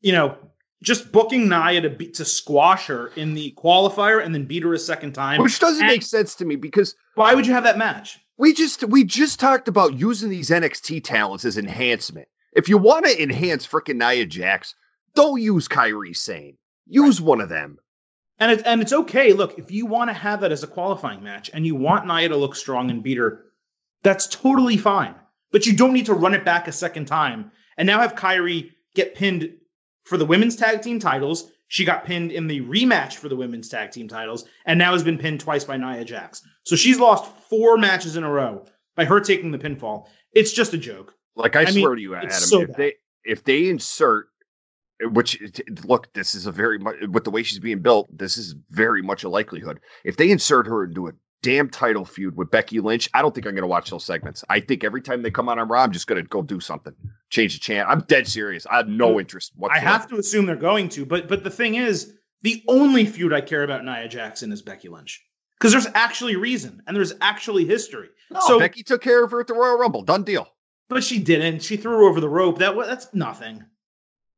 [SPEAKER 1] You know, just booking Nia to beat to squash her in the qualifier and then beat her a second time,
[SPEAKER 2] which doesn't and make sense to me because
[SPEAKER 1] why would you have that match?
[SPEAKER 2] We just we just talked about using these NXT talents as enhancement. If you want to enhance freaking Nia Jax, don't use Kairi Sane. Use right. one of them.
[SPEAKER 1] And it's and it's okay. Look, if you want to have that as a qualifying match and you want Nia to look strong and beat her, that's totally fine but you don't need to run it back a second time and now have Kairi get pinned for the women's tag team titles. She got pinned in the rematch for the women's tag team titles and now has been pinned twice by Nia Jax. So she's lost four matches in a row by her taking the pinfall. It's just a joke.
[SPEAKER 2] Like I, I swear mean, to you, Adam, so if bad. they if they insert which look, this is a very much with the way she's being built, this is very much a likelihood. If they insert her into a damn title feud with Becky Lynch, I don't think I'm going to watch those segments. I think every time they come on Raw, I'm just going to go do something, change the channel. I'm dead serious. I have no interest whatsoever.
[SPEAKER 1] I have to assume they're going to, but but the thing is, the only feud I care about Nia Jackson is Becky Lynch because there's actually reason and there's actually history.
[SPEAKER 2] No, so Becky took care of her at the Royal Rumble. Done deal.
[SPEAKER 1] But she didn't. She threw her over the rope. That that's nothing.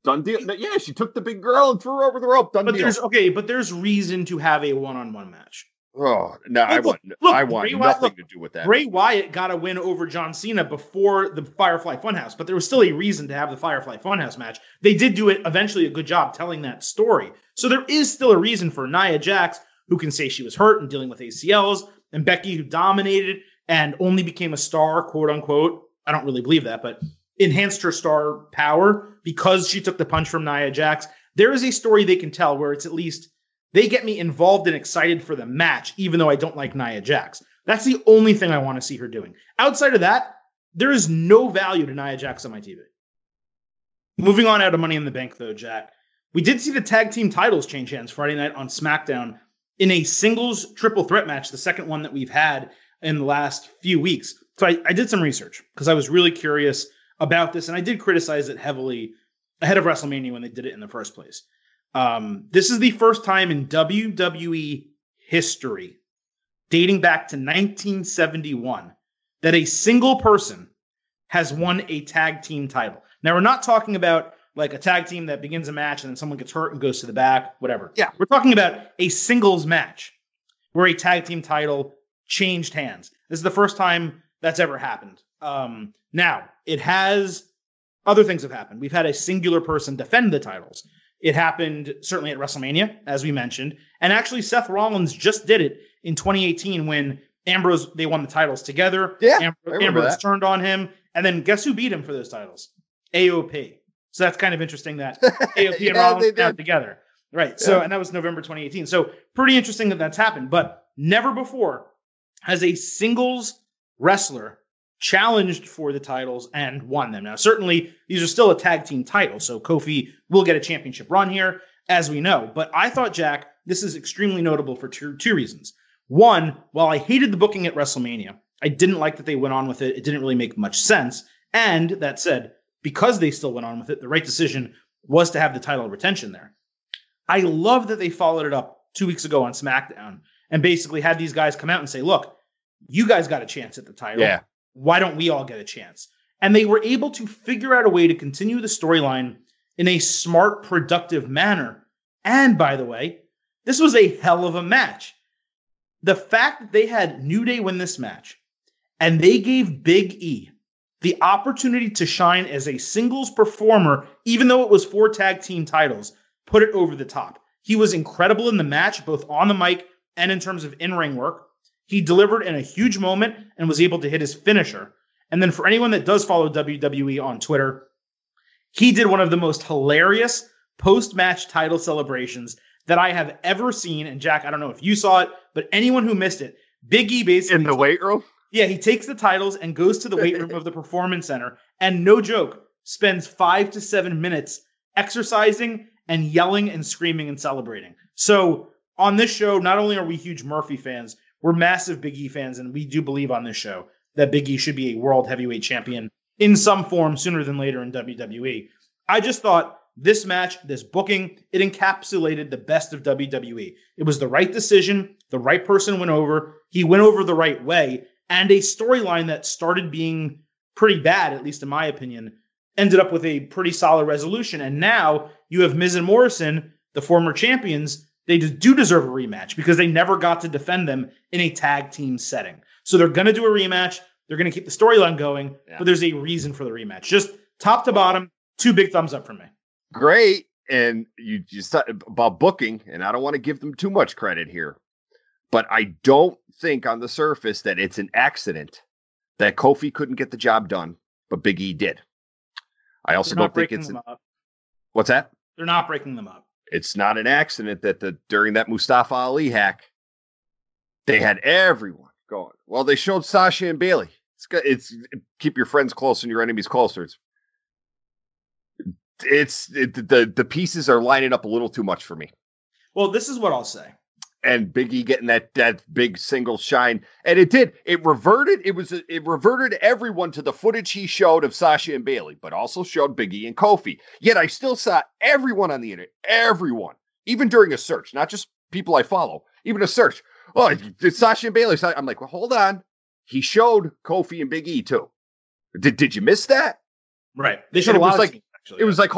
[SPEAKER 2] Done deal. Yeah, she took the big girl and threw her over the rope. Done
[SPEAKER 1] but
[SPEAKER 2] deal.
[SPEAKER 1] There's okay, but there's reason to have a one-on-one match.
[SPEAKER 2] Oh no, I want look, I want Bray nothing Wyatt, to do with that.
[SPEAKER 1] Bray Wyatt got a win over John Cena before the Firefly Funhouse, but there was still a reason to have the Firefly Funhouse match. They did do it eventually a good job telling that story. So there is still a reason for Nia Jax, who can say she was hurt and dealing with ACLs, and Becky, who dominated and only became a star, quote unquote. I don't really believe that, but enhanced her star power because she took the punch from Nia Jax. There is a story they can tell where it's at least they get me involved and excited for the match, even though I don't like Nia Jax. That's the only thing I want to see her doing. Outside of that, there is no value to Nia Jax on my TV. Moving on out of Money in the Bank, though, Jack, we did see the tag team titles change hands Friday night on SmackDown in a singles triple threat match, the second one that we've had in the last few weeks. So I, I did some research because I was really curious about this, and I did criticize it heavily ahead of WrestleMania when they did it in the first place. Um, this is the first time in WWE history, dating back to 1971, that a single person has won a tag team title. Now, we're not talking about like a tag team that begins a match and then someone gets hurt and goes to the back, whatever.
[SPEAKER 2] Yeah.
[SPEAKER 1] We're talking about a singles match where a tag team title changed hands. This is the first time that's ever happened. Um, now, it has other things have happened. We've had a singular person defend the titles. It happened certainly at WrestleMania, as we mentioned. And actually, Seth Rollins just did it in 2018 when Ambrose, they won the titles together.
[SPEAKER 2] Yeah.
[SPEAKER 1] Ambrose, Ambrose turned on him. And then guess who beat him for those titles? AOP. So that's kind of interesting that AOP yeah, and Rollins got together. Right. Yeah. So, and that was November 2018. So, pretty interesting that that's happened. But never before has a singles wrestler challenged for the titles and won them. Now, certainly these are still a tag team title, so Kofi will get a championship run here, as we know. But I thought, Jack, this is extremely notable for two, two reasons. One, while I hated the booking at WrestleMania, I didn't like that they went on with it. It didn't really make much sense. And that said, because they still went on with it, the right decision was to have the title retention there. I love that they followed it up two weeks ago on SmackDown and basically had these guys come out and say, look, you guys got a chance at the title.
[SPEAKER 2] Yeah
[SPEAKER 1] why don't we all get a chance? And they were able to figure out a way to continue the storyline in a smart, productive manner. And by the way, this was a hell of a match. The fact that they had New Day win this match and they gave Big E the opportunity to shine as a singles performer, even though it was four tag team titles, put it over the top. He was incredible in the match, both on the mic and in terms of in ring work. He delivered in a huge moment and was able to hit his finisher. And then for anyone that does follow WWE on Twitter, he did one of the most hilarious post match title celebrations that I have ever seen. And Jack, I don't know if you saw it, but anyone who missed it, Big E basically
[SPEAKER 2] in the weight room.
[SPEAKER 1] Yeah, he takes the titles and goes to the weight room of the performance center, and no joke, spends five to seven minutes exercising and yelling and screaming and celebrating. So on this show, not only are we huge Murphy fans, we're massive Big E fans, and we do believe on this show that Big E should be a world heavyweight champion in some form sooner than later in WWE. I just thought this match, this booking, it encapsulated the best of WWE. It was the right decision. The right person went over. He went over the right way. And a storyline that started being pretty bad, at least in my opinion, ended up with a pretty solid resolution. And now you have Miz and Morrison, the former champions, they do deserve a rematch because they never got to defend them in a tag team setting. So they're going to do a rematch. They're going to keep the storyline going, yeah. but there's a reason for the rematch. Just top to bottom, two big thumbs up from me.
[SPEAKER 2] Great. And you just about booking, and I don't want to give them too much credit here, but I don't think on the surface that it's an accident that Kofi couldn't get the job done, but Big E did. I also don't think it's an, what's that?
[SPEAKER 1] They're not breaking them up
[SPEAKER 2] it's not an accident that the during that Mustafa Ali hack, they had everyone going. Well, they showed Sasha and Bayley. It's it's keep your friends close and your enemies closer. It's it's it, the the pieces are lining up a little too much for me.
[SPEAKER 1] Well, this is what I'll say
[SPEAKER 2] and Biggie getting that that big single shine, and it did. It reverted. It was it reverted everyone to the footage he showed of Sasha and Bayley, but also showed Biggie and Kofi. Yet I still saw everyone on the internet, everyone, even during a search, not just people I follow, even a search. Oh, did Sasha and Bayley? I'm like, well, hold on. He showed Kofi and Big E too. Did Did you miss that?
[SPEAKER 1] Right. They showed a lot.
[SPEAKER 2] Like, actually, it yeah. was like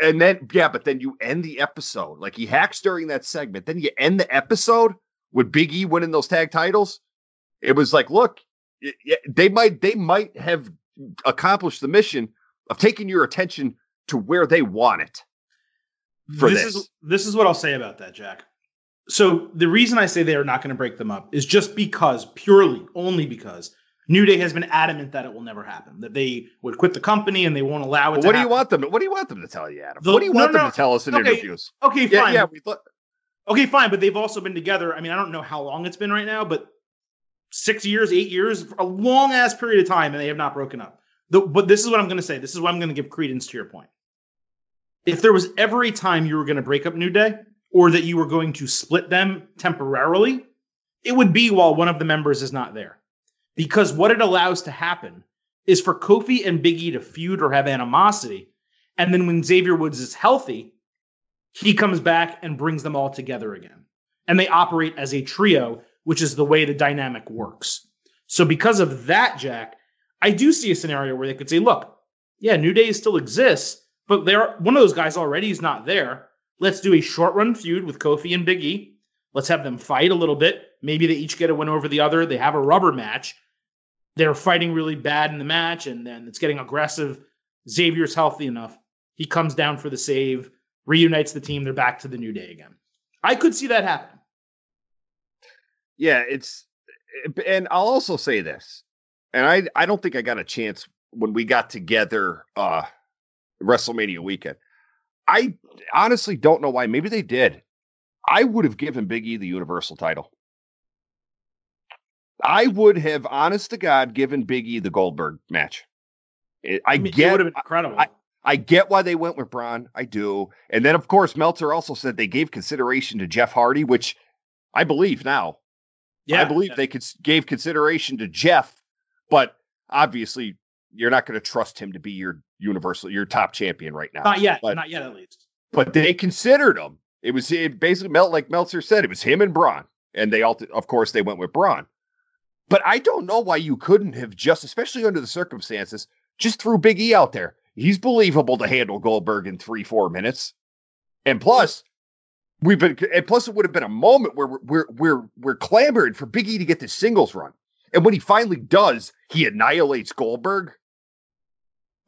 [SPEAKER 2] and then yeah, but then you end the episode like he hacks during that segment. Then you end the episode with Big E winning those tag titles, it was like, look, they might they might have accomplished the mission of taking your attention to where they want it.
[SPEAKER 1] For this, this. is this is what I'll say about that, Jack. So the reason I say they are not going to break them up is just because, purely, only because New Day has been adamant that it will never happen. That they would quit the company and they won't allow it.
[SPEAKER 2] Well, what do you want them? What do you want them to tell you, Adam? The, what do you want no, them to tell us in
[SPEAKER 1] okay,
[SPEAKER 2] interviews?
[SPEAKER 1] Okay, fine. Yeah, yeah okay, fine. But they've also been together. I mean, I don't know how long it's been right now, but six years, eight years, a long ass period of time, and they have not broken up. The, but this is what I'm going to say. This is what I'm going to give credence to your point. If there was ever a time you were going to break up New Day, or that you were going to split them temporarily, it would be while one of the members is not there because what it allows to happen is for Kofi and Biggie to feud or have animosity. And then when Xavier Woods is healthy, he comes back and brings them all together again. And they operate as a trio, which is the way the dynamic works. So, because of that, Jack, I do see a scenario where they could say, look, yeah, New Day still exists, but there one of those guys already is not there. Let's do a short run feud with Kofi and Big E. Let's have them fight a little bit. Maybe they each get a win over the other. They have a rubber match they're fighting really bad in the match and then it's getting aggressive. Xavier's healthy enough. He comes down for the save, reunites the team. They're back to the new day again. I could see that happen.
[SPEAKER 2] Yeah, it's and I'll also say this. And I I don't think I got a chance when we got together uh WrestleMania weekend. I honestly don't know why. Maybe they did. I would have given Big E the Universal title. I would have, honest to God, given Biggie the Goldberg match. I, I mean, get,
[SPEAKER 1] would have been incredible.
[SPEAKER 2] I, I get why they went with Braun. I do. And then, of course, Meltzer also said they gave consideration to Jeff Hardy, which I believe now. Yeah, I believe yeah. they could, gave consideration to Jeff, but obviously you're not going to trust him to be your universal, your top champion right now.
[SPEAKER 1] Not yet.
[SPEAKER 2] But,
[SPEAKER 1] not yet, at least.
[SPEAKER 2] But they considered him. It was it basically Melt like Meltzer said. It was him and Braun, and they all, of course, they went with Braun. But I don't know why you couldn't have just, especially under the circumstances, just threw Big E out there. He's believable to handle Goldberg in three, four minutes. And plus, we've been, and plus, it would have been a moment where we're, we're, we're, we're clamoring for Big E to get the singles run. And when he finally does, he annihilates Goldberg.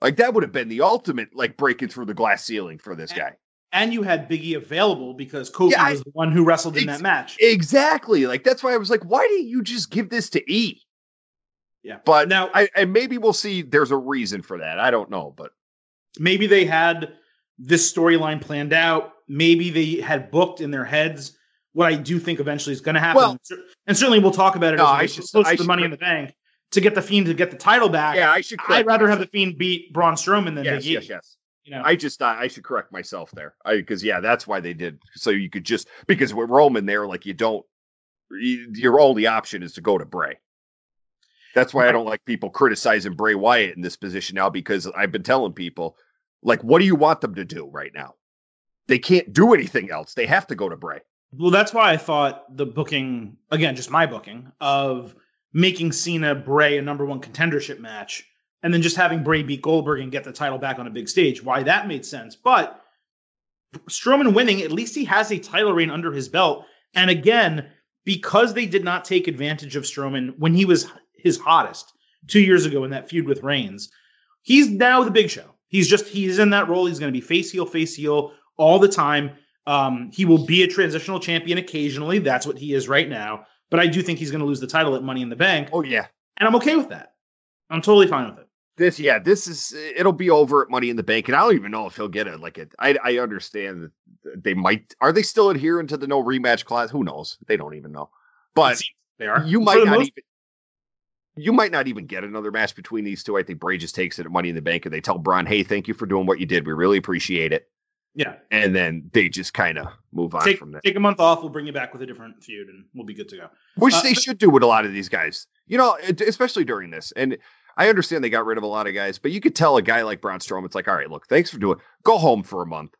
[SPEAKER 2] Like that would have been the ultimate, like breaking through the glass ceiling for this guy
[SPEAKER 1] and you had Biggie available because Kofi yeah, was the one who wrestled in that match.
[SPEAKER 2] Exactly. Like that's why I was like, why didn't you just give this to E?
[SPEAKER 1] Yeah.
[SPEAKER 2] But now, I, and maybe we'll see. There's a reason for that. I don't know, but
[SPEAKER 1] maybe they had this storyline planned out. Maybe they had booked in their heads what I do think eventually is going to happen. Well, and certainly we'll talk about it no, as I should, close I to the Money in the Bank to get the Fiend to get the title back.
[SPEAKER 2] Yeah, I should.
[SPEAKER 1] I'd rather have the Fiend beat Braun Strowman than
[SPEAKER 2] yes,
[SPEAKER 1] Big E.
[SPEAKER 2] Yes, yes. You know, I just I should correct myself there. I because yeah, that's why they did. So you could just because with Roman there, like you don't, your only option is to go to Bray. That's why I don't like people criticizing Bray Wyatt in this position now because I've been telling people, like, what do you want them to do right now? They can't do anything else. They have to go to Bray.
[SPEAKER 1] Well, that's why I thought the booking, again, just my booking of making Cena Bray a number one contendership match and then just having Bray beat Goldberg and get the title back on a big stage. Why that made sense. But Strowman winning, at least he has a title reign under his belt. And again, because they did not take advantage of Strowman when he was his hottest two years ago in that feud with Reigns, he's now the big show. He's just, he's in that role. He's going to be face heel, face heel all the time. Um, he will be a transitional champion occasionally. That's what he is right now. But I do think he's going to lose the title at Money in the Bank.
[SPEAKER 2] Oh, yeah.
[SPEAKER 1] And I'm okay with that. I'm totally fine with it
[SPEAKER 2] this yeah this is it'll be over at money in the bank and i don't even know if he'll get it like it i i understand that they might are they still adhering to the no rematch clause who knows they don't even know but
[SPEAKER 1] they are
[SPEAKER 2] you might not most- even you might not even get another match between these two. I think Bray just takes it at Money in the Bank and they tell Braun, "Hey, thank you for doing what you did. We really appreciate it."
[SPEAKER 1] Yeah,
[SPEAKER 2] and then they just kind of move on
[SPEAKER 1] take,
[SPEAKER 2] from there.
[SPEAKER 1] Take a month off. We'll bring you back with a different feud, and we'll be good to go.
[SPEAKER 2] Which uh, they should do with a lot of these guys. You know, especially during this. And I understand they got rid of a lot of guys, but you could tell a guy like Braun Strowman, it's like, all right, look, thanks for doing. Go home for a month,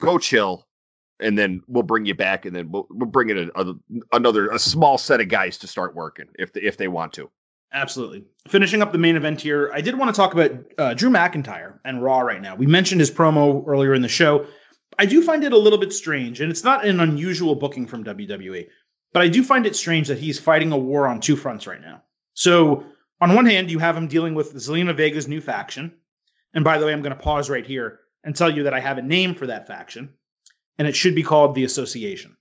[SPEAKER 2] go chill, and then we'll bring you back, and then we'll we'll bring in a, a, another a small set of guys to start working if they, if they want to.
[SPEAKER 1] Absolutely. Finishing up the main event here, I did want to talk about uh, Drew McIntyre and Raw right now. We mentioned his promo earlier in the show. I do find it a little bit strange, and it's not an unusual booking from WWE. But I do find it strange that he's fighting a war on two fronts right now. So on one hand, you have him dealing with Zelina Vega's new faction. And by the way, I'm going to pause right here and tell you that I have a name for that faction, and it should be called the Association.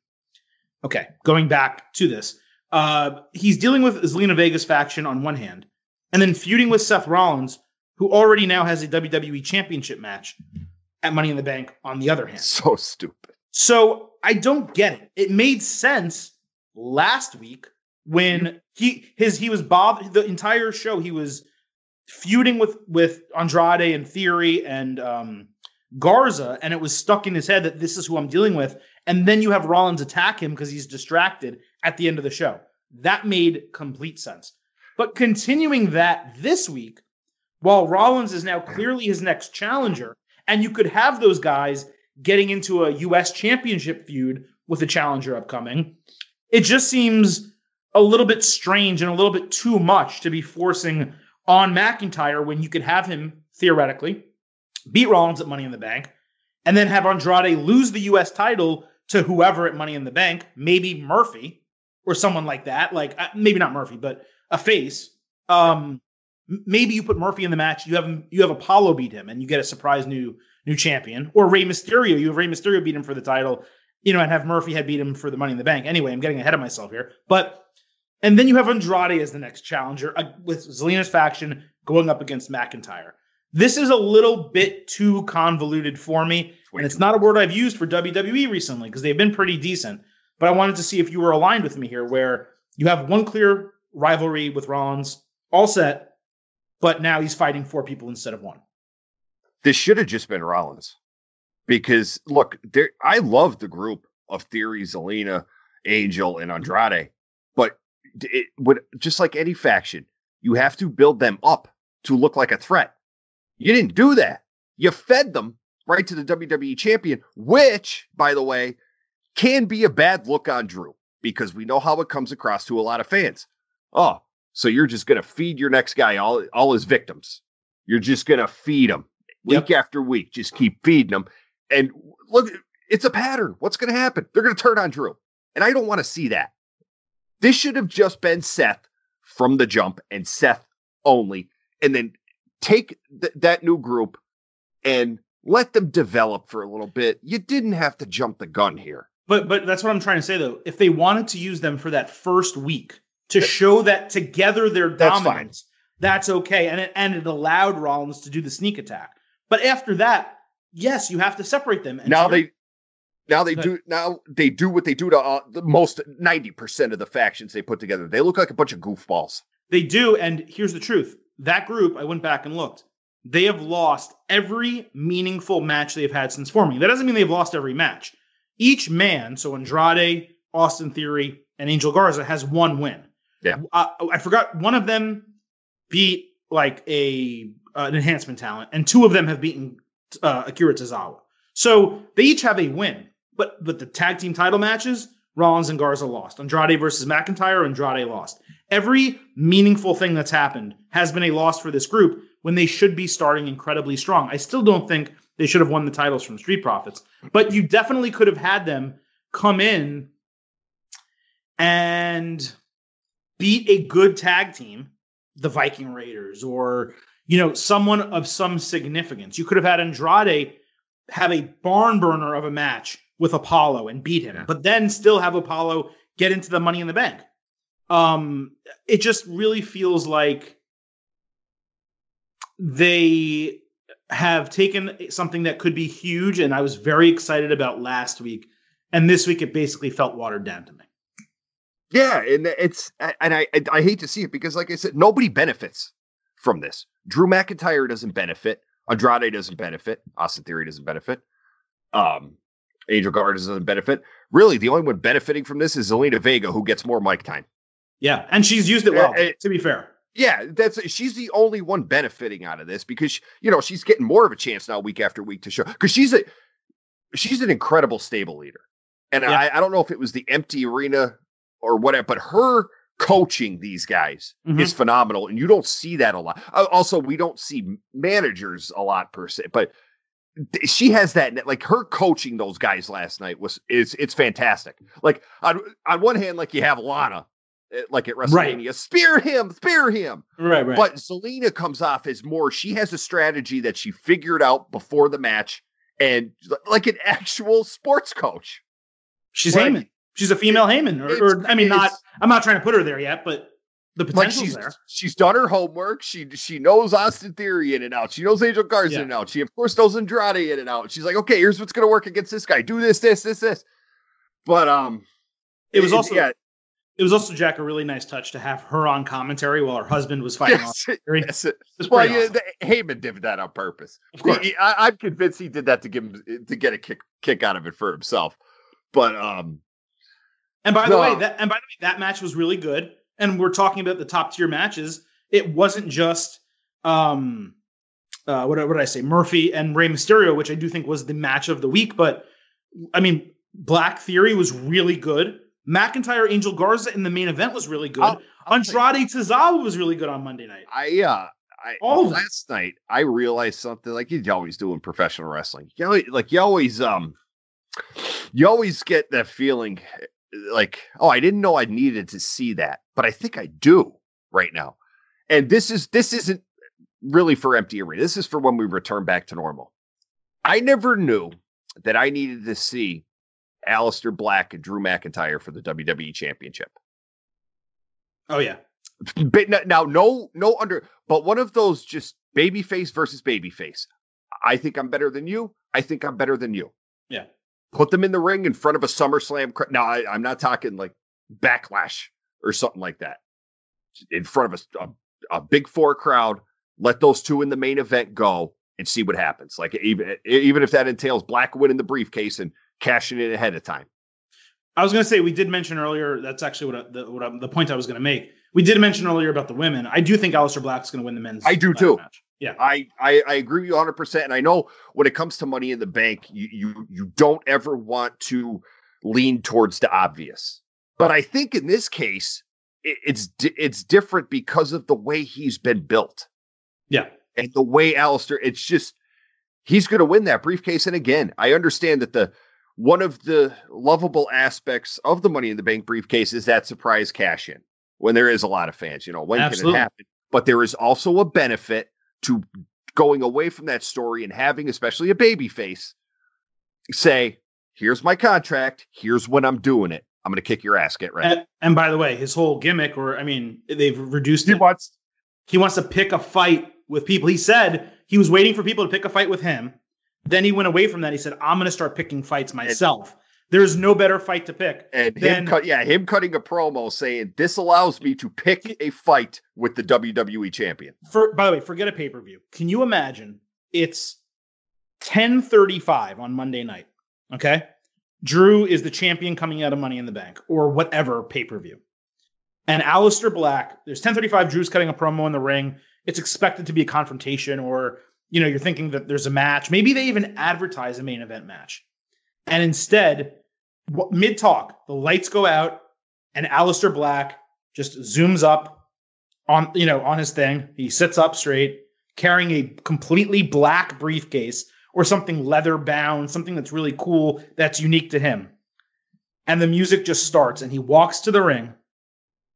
[SPEAKER 1] Okay, going back to this. Uh, he's dealing with Zelina Vega's faction on one hand, and then feuding with Seth Rollins, who already now has a WWE Championship match at Money in the Bank on the other hand.
[SPEAKER 2] So stupid.
[SPEAKER 1] So I don't get it. It made sense last week when he his he was Bob the entire show he was feuding with with Andrade and Theory and um, Garza, and it was stuck in his head that this is who I'm dealing with. And then you have Rollins attack him because he's distracted at the end of the show. That made complete sense. But continuing that this week, while Rollins is now clearly his next challenger, and you could have those guys getting into a US championship feud with a challenger upcoming, it just seems a little bit strange and a little bit too much to be forcing on McIntyre when you could have him theoretically beat Rollins at Money in the Bank and then have Andrade lose the US title to whoever at Money in the Bank, maybe Murphy or someone like that, like uh, maybe not Murphy, but a face. Um, maybe you put Murphy in the match, you have you have Apollo beat him, and you get a surprise new new champion, or Rey Mysterio. You have Rey Mysterio beat him for the title, you know, and have Murphy had beat him for the Money in the Bank. Anyway, I'm getting ahead of myself here, but and then you have Andrade as the next challenger uh, with Zelina's faction going up against McIntyre. This is a little bit too convoluted for me, and it's not a word I've used for WWE recently because they've been pretty decent. But I wanted to see if you were aligned with me here, where you have one clear rivalry with Rollins, all set, but now he's fighting four people instead of one.
[SPEAKER 2] This should have just been Rollins, because look, there. I love the group of Theory, Zelina, Angel, and Andrade, but it would just like any faction, you have to build them up to look like a threat. You didn't do that. You fed them right to the WWE champion, which, by the way, can be a bad look on Drew because we know how it comes across to a lot of fans. Oh, so you're just going to feed your next guy all, all his victims. You're just going to feed them week yep. after week. Just keep feeding them. And look, it's a pattern. What's going to happen? They're going to turn on Drew. And I don't want to see that. This should have just been Seth from the jump and Seth only. And then take th- that new group and let them develop for a little bit. You didn't have to jump the gun here.
[SPEAKER 1] But but that's what I'm trying to say though. If they wanted to use them for that first week to show that together they're dominant, that's, that's okay. And it and it allowed Rollins to do the sneak attack. But after that, yes, you have to separate them.
[SPEAKER 2] And now they now they do now they do what they do to uh, the most 90% of the factions they put together. They look like a bunch of goofballs.
[SPEAKER 1] They do and here's the truth that group, I went back and looked. They have lost every meaningful match they've had since forming. That doesn't mean they've lost every match. Each man, so Andrade, Austin Theory, and Angel Garza has one win.
[SPEAKER 2] Yeah.
[SPEAKER 1] Uh, I forgot one of them beat like a uh, an enhancement talent, and two of them have beaten uh, Akira Tozawa. So they each have a win. But but the tag team title matches, Rollins and Garza lost. Andrade versus McIntyre, Andrade lost. Every meaningful thing that's happened has been a loss for this group when they should be starting incredibly strong. I still don't think they should have won the titles from Street Profits, but you definitely could have had them come in and beat a good tag team, the Viking Raiders, or you know someone of some significance. You could have had Andrade have a barn burner of a match with Apollo and beat him, yeah. but then still have Apollo get into the Money in the Bank. Um, it just really feels like they have taken something that could be huge, and I was very excited about last week, and this week it basically felt watered down to me.
[SPEAKER 2] Yeah, and it's and I I hate to see it because, like I said, nobody benefits from this. Drew McIntyre doesn't benefit. Andrade doesn't benefit. Austin Theory doesn't benefit. Um, Angel Garza doesn't benefit. Really, the only one benefiting from this is Zelina Vega, who gets more mic time.
[SPEAKER 1] Yeah, and she's used it well. Uh, to be fair,
[SPEAKER 2] yeah, that's she's the only one benefiting out of this because you know she's getting more of a chance now week after week to show because she's a she's an incredible stable leader, and yeah. I, I don't know if it was the empty arena or whatever, but her coaching these guys mm-hmm. is phenomenal, and you don't see that a lot. Also, we don't see managers a lot per se, but she has that like her coaching those guys last night was is it's fantastic. Like on on one hand, like you have Lana, eh, like at WrestleMania, right. spear him, spear him.
[SPEAKER 1] Right, right.
[SPEAKER 2] But Zelina comes off as more. She has a strategy that she figured out before the match, and like an actual sports coach.
[SPEAKER 1] She's like, Heyman. She's a female Heyman, or, or I mean, not. I'm not trying to put her there yet, but the potential like
[SPEAKER 2] she's,
[SPEAKER 1] there.
[SPEAKER 2] She's done her homework. She she knows Austin Theory in and out. She knows Angel Garza yeah. in and out. She of course knows Andrade in and out. She's like, okay, here's what's gonna work against this guy. Do this, this, this, this. But um,
[SPEAKER 1] it was also yeah. It was also Jack a really nice touch to have her on commentary while her husband was fighting yes, off. Yes.
[SPEAKER 2] Well, yeah, awesome. Heyman did that on purpose. Of course. He, I, I'm convinced he did that to give him to get a kick kick out of it for himself. But um,
[SPEAKER 1] and by the way, that and by the way, that match was really good and we're talking about the top tier matches, it wasn't just um uh what, what did I say? Murphy and Rey Mysterio, which I do think was the match of the week, but I mean, Black Theory was really good. McIntyre Angel Garza in the main event was really good. I'll, I'll Andrade Tozawa was really good on Monday night.
[SPEAKER 2] I uh I all last night I realized something like you always do in professional wrestling. You know, like you always um you always get that feeling like, oh, I didn't know I needed to see that, but I think I do right now. And this is this isn't really for empty arena. This is for when we return back to normal. I never knew that I needed to see Aleister Black and Drew McIntyre for the WWE Championship.
[SPEAKER 1] Oh yeah.
[SPEAKER 2] But now, no, no under, but one of those just babyface versus babyface. I think I'm better than you. I think I'm better than you.
[SPEAKER 1] Yeah
[SPEAKER 2] put them in the ring in front of a SummerSlam. Cr- now, I, am not talking like backlash or something like that. In front of a, a, a, big four crowd, let those two in the main event go and see what happens. Like even even if that entails Black winning the briefcase and cashing it ahead of time.
[SPEAKER 1] I was going to say we did mention earlier. That's actually what I, the what I, the point I was going to make. We did mention earlier about the women. I do think Aleister Black's going to win the men's.
[SPEAKER 2] I do too.
[SPEAKER 1] Match. Yeah,
[SPEAKER 2] I, I I agree with you 100. percent And I know when it comes to Money in the Bank, you you you don't ever want to lean towards the obvious. But I think in this case, it, it's it's different because of the way he's been built.
[SPEAKER 1] Yeah,
[SPEAKER 2] and the way Aleister, it's just he's going to win that briefcase. And again, I understand that the one of the lovable aspects of the Money in the Bank briefcase is that surprise cash in when there is a lot of fans. You know, when Absolutely. can it happen? But there is also a benefit to going away from that story and having, especially a baby face, say, here's my contract, here's when I'm doing it. I'm going to kick your ass. Get ready.
[SPEAKER 1] And, and, by the way, his whole gimmick, or I mean, they've reduced
[SPEAKER 2] he
[SPEAKER 1] it.
[SPEAKER 2] Wants,
[SPEAKER 1] he wants to pick a fight with people. He said he was waiting for people to pick a fight with him. Then he went away from that. He said, I'm going to start picking fights myself. There's no better fight to pick.
[SPEAKER 2] And than, him, cut, yeah, him cutting a promo saying this allows me to pick a fight with the WWE champion.
[SPEAKER 1] For by the way, forget a pay per view. Can you imagine? It's 10:35 on Monday night. Okay, Drew is the champion coming out of Money in the Bank or whatever pay per view, and Aleister Black. There's 10:35. Drew's cutting a promo in the ring. It's expected to be a confrontation, or you know, you're thinking that there's a match. Maybe they even advertise a main event match. And instead, mid talk, the lights go out, and Aleister Black just zooms up on you know on his thing. He sits up straight, carrying a completely black briefcase or something leather bound, something that's really cool, that's unique to him. And the music just starts, and he walks to the ring,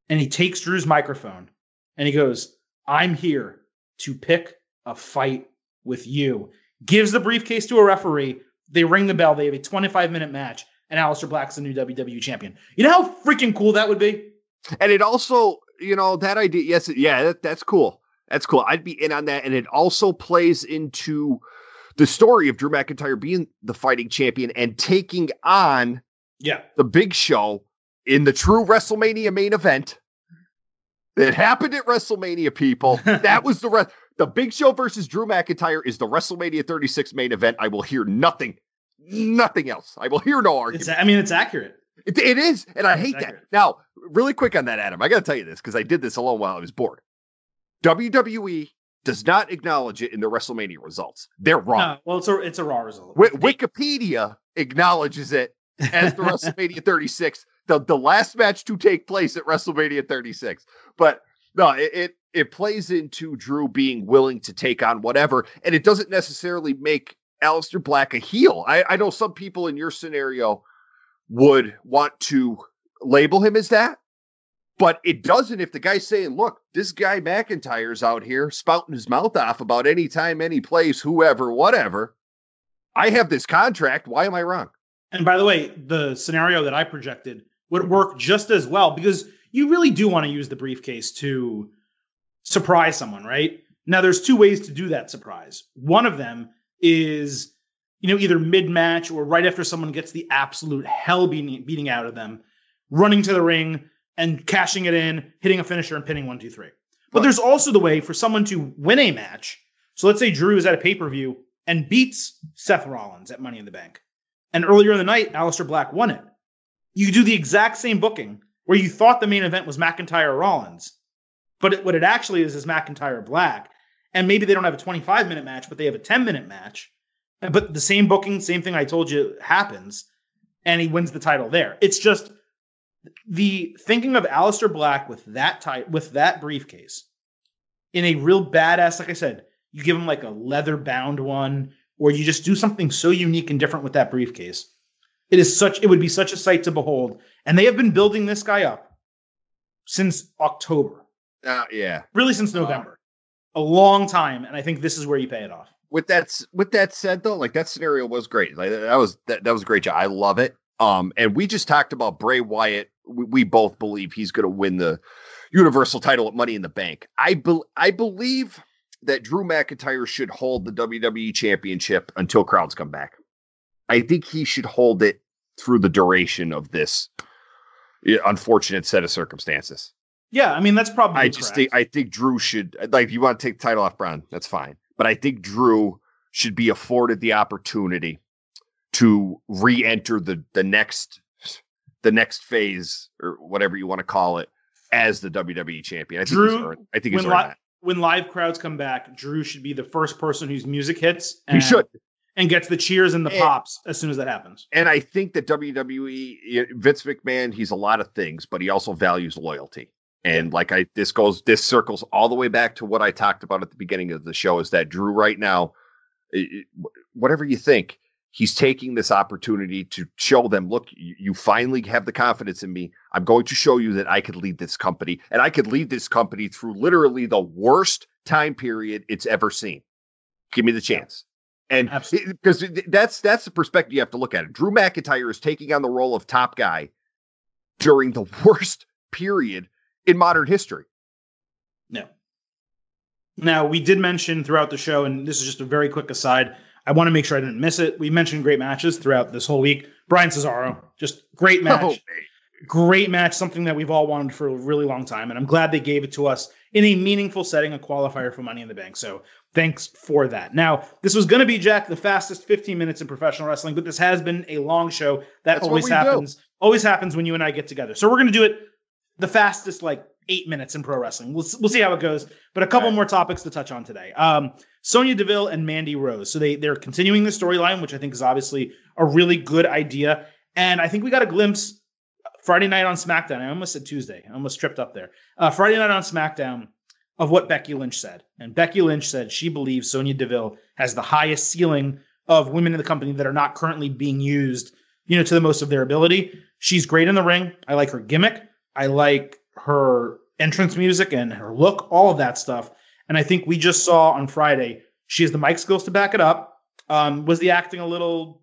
[SPEAKER 1] and he takes Drew's microphone, and he goes, "I'm here to pick a fight with you." Gives the briefcase to a referee. They ring the bell. They have a 25 minute match and Aleister Black's the new WWE champion. You know how freaking cool that would be?
[SPEAKER 2] And it also, you know, that idea, yes, yeah, that, that's cool. That's cool. I'd be in on that. And it also plays into the story of Drew McIntyre being the fighting champion and taking on
[SPEAKER 1] yeah
[SPEAKER 2] the big show in the true WrestleMania main event that happened at WrestleMania, people. that was the rest. The Big Show versus Drew McIntyre is the WrestleMania 36 main event. I will hear nothing nothing else. I will hear no argument.
[SPEAKER 1] It's, I mean, it's accurate.
[SPEAKER 2] It, it is, and I hate that. Now, really quick on that, Adam. I got to tell you this because I did this a alone while I was bored. WWE does not acknowledge it in the WrestleMania results. They're wrong. No,
[SPEAKER 1] well, it's a it's a raw result.
[SPEAKER 2] W- Wikipedia acknowledges it as the WrestleMania 36, the the last match to take place at WrestleMania 36. But no, it, it it plays into Drew being willing to take on whatever, and it doesn't necessarily make Aleister Black a heel. I, I know some people in your scenario would want to label him as that, but it doesn't if the guy's saying, look, this guy McIntyre's out here spouting his mouth off about any time, any place, whoever, whatever. I have this contract. Why am I wrong?
[SPEAKER 1] And by the way, the scenario that I projected would work just as well because you really do want to use the briefcase to surprise someone, right? Now, there's two ways to do that surprise. One of them is, you know, either mid match or right after someone gets the absolute hell beating, beating out of them, running to the ring and cashing it in, hitting a finisher and pinning one, two, three. But there's also the way for someone to win a match. So let's say Drew is at a pay per view and beats Seth Rollins at Money in the Bank. And earlier in the night, Aleister Black won it. You do the exact same booking where you thought the main event was McIntyre Rollins, but it, what it actually is is McIntyre Black. And maybe they don't have a 25 minute match, but they have a 10 minute match. But the same booking, same thing I told you happens, and he wins the title there. It's just the thinking of Aleister Black with that type with that briefcase in a real badass, like I said, you give him like a leather bound one, or you just do something so unique and different with that briefcase. It is such it would be such a sight to behold. And they have been building this guy up since October.
[SPEAKER 2] Uh, yeah.
[SPEAKER 1] Really since November. Uh, a long time. And I think this is where you pay it off.
[SPEAKER 2] With that with that said though, like that scenario was great. Like that was that, that was a great job. I love it. Um, and we just talked about Bray Wyatt. We, we both believe he's going to win the Universal title at Money in the Bank. I be, I believe that Drew McIntyre should hold the WWE Championship until crowds come back. I think he should hold it through the duration of this unfortunate set of circumstances.
[SPEAKER 1] Yeah, I mean that's probably.
[SPEAKER 2] I just think I think Drew should like if you want to take the title off Braun, that's fine. But I think Drew should be afforded the opportunity to re-enter the the next the next phase or whatever you want to call it as the WWE champion. I think Drew, he's earned, I think he's earned li- that
[SPEAKER 1] when live crowds come back, Drew should be the first person whose music hits.
[SPEAKER 2] And, he should.
[SPEAKER 1] And gets the cheers and the and, pops as soon as that happens.
[SPEAKER 2] And I think that WWE, Vince McMahon, he's a lot of things, but he also values loyalty. And like I, this goes, this circles all the way back to what I talked about at the beginning of the show is that Drew right now, whatever you think, he's taking this opportunity to show them look you, finally have the confidence in me i'm going to show you that i could lead this company and i could lead this company through literally the worst time period it's ever seen give me the chance and because that's that's the perspective you have to look at it drew mcintyre is taking on the role of top guy during the worst period in modern history
[SPEAKER 1] no now we did mention throughout the show and this is just a very quick aside I want to make sure I didn't miss it. We mentioned great matches throughout this whole week. Bryan Cesaro, just great oh, match. Oh, great match, something that we've all wanted for a really long time. And I'm glad they gave it to us in a meaningful setting, a qualifier for Money in the Bank. So thanks for that. Now, this was going to be, Jack, the fastest 15 minutes in professional wrestling, but this has been a long show. That That's always happens. Do. Always happens when you and I get together. So we're going to do it the fastest, like eight minutes in pro wrestling. We'll, we'll see how it goes. But a couple right. more topics to touch on today. Um, Sonya Deville and Mandy Rose. So they they're continuing the storyline, which I think is obviously a really good idea. And I think we got a glimpse Friday night on SmackDown. I almost said Tuesday. I almost tripped up there. Uh, Friday night on SmackDown of what Becky Lynch said. And Becky Lynch said she believes Sonya Deville has the highest ceiling of women in the company that are not currently being used, you know, to the most of their ability. She's great in the ring. I like her gimmick. I like her entrance music and her look, all of that stuff. And I think we just saw on Friday, she has the mic skills to back it up. Um, was the acting a little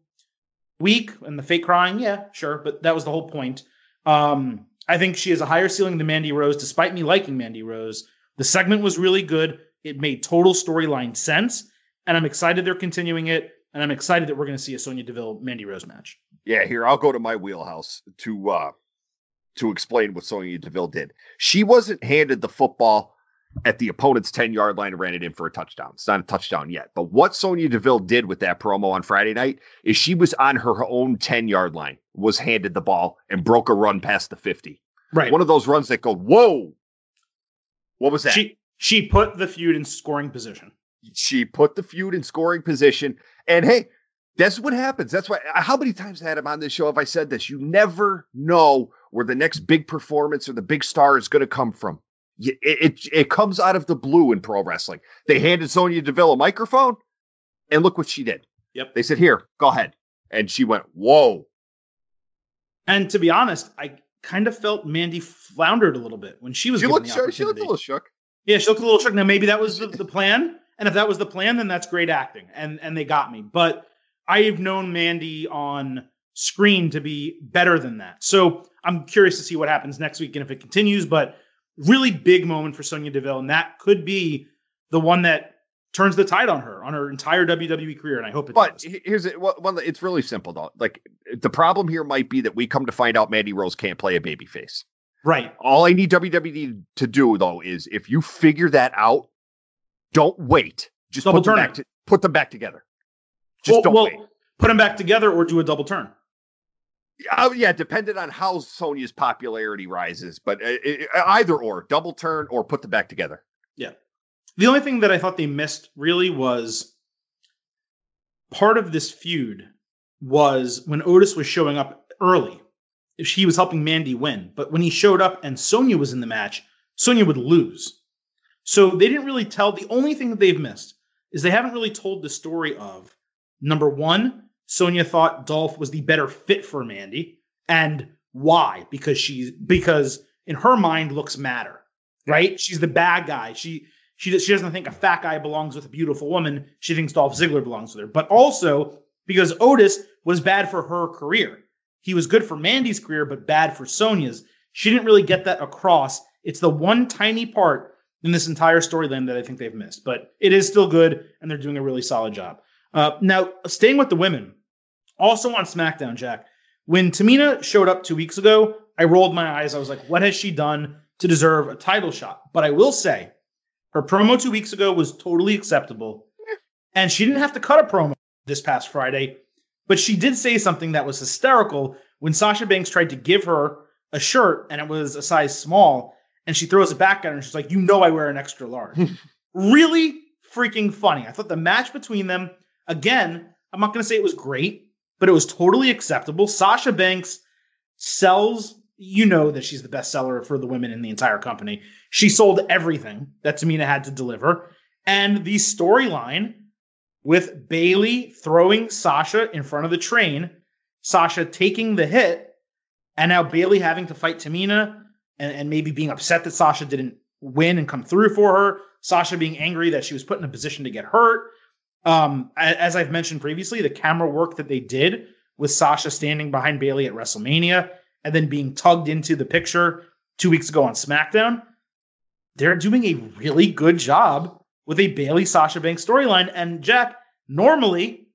[SPEAKER 1] weak and the fake crying? Yeah, sure. But that was the whole point. Um, I think she has a higher ceiling than Mandy Rose, despite me liking Mandy Rose. The segment was really good. It made total storyline sense. And I'm excited they're continuing it. And I'm excited that we're going to see a Sonya Deville Mandy Rose match.
[SPEAKER 2] Yeah, here I'll go to my wheelhouse to uh to explain what Sonya Deville did. She wasn't handed the football at the opponent's 10 yard line and ran it in for a touchdown. It's not a touchdown yet. But what Sonya Deville did with that promo on Friday night is she was on her own 10 yard line, was handed the ball and broke a run past the 50.
[SPEAKER 1] Right.
[SPEAKER 2] One of those runs that go, whoa. What was that?
[SPEAKER 1] She she put the feud in scoring position.
[SPEAKER 2] She put the feud in scoring position. And hey, that's what happens. That's why. How many times I had him on this show have I said this? You never know where the next big performance or the big star is going to come from. It, it, it comes out of the blue in pro wrestling. They handed Sonya Deville a microphone, and look what she did.
[SPEAKER 1] Yep.
[SPEAKER 2] They said, "Here, go ahead," and she went, "Whoa."
[SPEAKER 1] And to be honest, I kind of felt Mandy floundered a little bit when she was.
[SPEAKER 2] She
[SPEAKER 1] looked.
[SPEAKER 2] She looked a little shook.
[SPEAKER 1] Yeah, she looked a little shook. Now maybe that was the, the plan, and if that was the plan, then that's great acting, and and they got me. But I've known Mandy on screen to be better than that. So I'm curious to see what happens next week and if it continues. But really big moment for Sonya Deville, and that could be the one that turns the tide on her on her entire WWE career, and I hope it
[SPEAKER 2] but
[SPEAKER 1] does.
[SPEAKER 2] here's it. Well, well, it's really simple though. Like the problem here might be that we come to find out Mandy Rose can't play a babyface.
[SPEAKER 1] Right.
[SPEAKER 2] All I need WWE to do though is if you figure that out, don't wait. Just
[SPEAKER 1] Double
[SPEAKER 2] put them
[SPEAKER 1] turn
[SPEAKER 2] back to, put them back together. Just
[SPEAKER 1] well,
[SPEAKER 2] don't
[SPEAKER 1] well,
[SPEAKER 2] wait.
[SPEAKER 1] Put them back together or do a double turn.
[SPEAKER 2] Oh yeah, depending on how Sonya's popularity rises, but uh, either or, double turn or put them back together.
[SPEAKER 1] Yeah. The only thing that I thought they missed really was part of this feud was when Otis was showing up early. If he was helping Mandy win, but when he showed up and Sonya was in the match, Sonya would lose. So they didn't really tell. The only thing that they've missed is they haven't really told the story of number one, Sonya thought Dolph was the better fit for Mandy, and why? Because she's because in her mind looks matter, right? She's the bad guy. She she she doesn't think a fat guy belongs with a beautiful woman. She thinks Dolph Ziggler belongs with her. But also because Otis was bad for her career. He was good for Mandy's career, but bad for Sonya's. She didn't really get that across. It's the one tiny part in this entire storyline that I think they've missed, but it is still good, and they're doing a really solid job. Uh, now, staying with the women, also on SmackDown, Jack, when Tamina showed up two weeks ago, I rolled my eyes. I was like, what has she done to deserve a title shot? But I will say, her promo two weeks ago was totally acceptable. And she didn't have to cut a promo this past Friday, but she did say something that was hysterical when Sasha Banks tried to give her a shirt and it was a size small. And she throws it back at her and she's like, You know, I wear an extra large. really freaking funny. I thought the match between them, again, I'm not going to say it was great, but it was totally acceptable. Sasha Banks sells, you know, that she's the best seller for the women in the entire company. She sold everything that Tamina had to deliver. And the storyline with Bayley throwing Sasha in front of the train, Sasha taking the hit, and now Bayley having to fight Tamina and, and maybe being upset that Sasha didn't win and come through for her. Sasha being angry that she was put in a position to get hurt. Um, as I've mentioned previously, the camera work that they did with Sasha standing behind Bayley at WrestleMania and then being tugged into the picture two weeks ago on SmackDown, they're doing a really good job with a Bayley Sasha Banks storyline. And Jack, normally,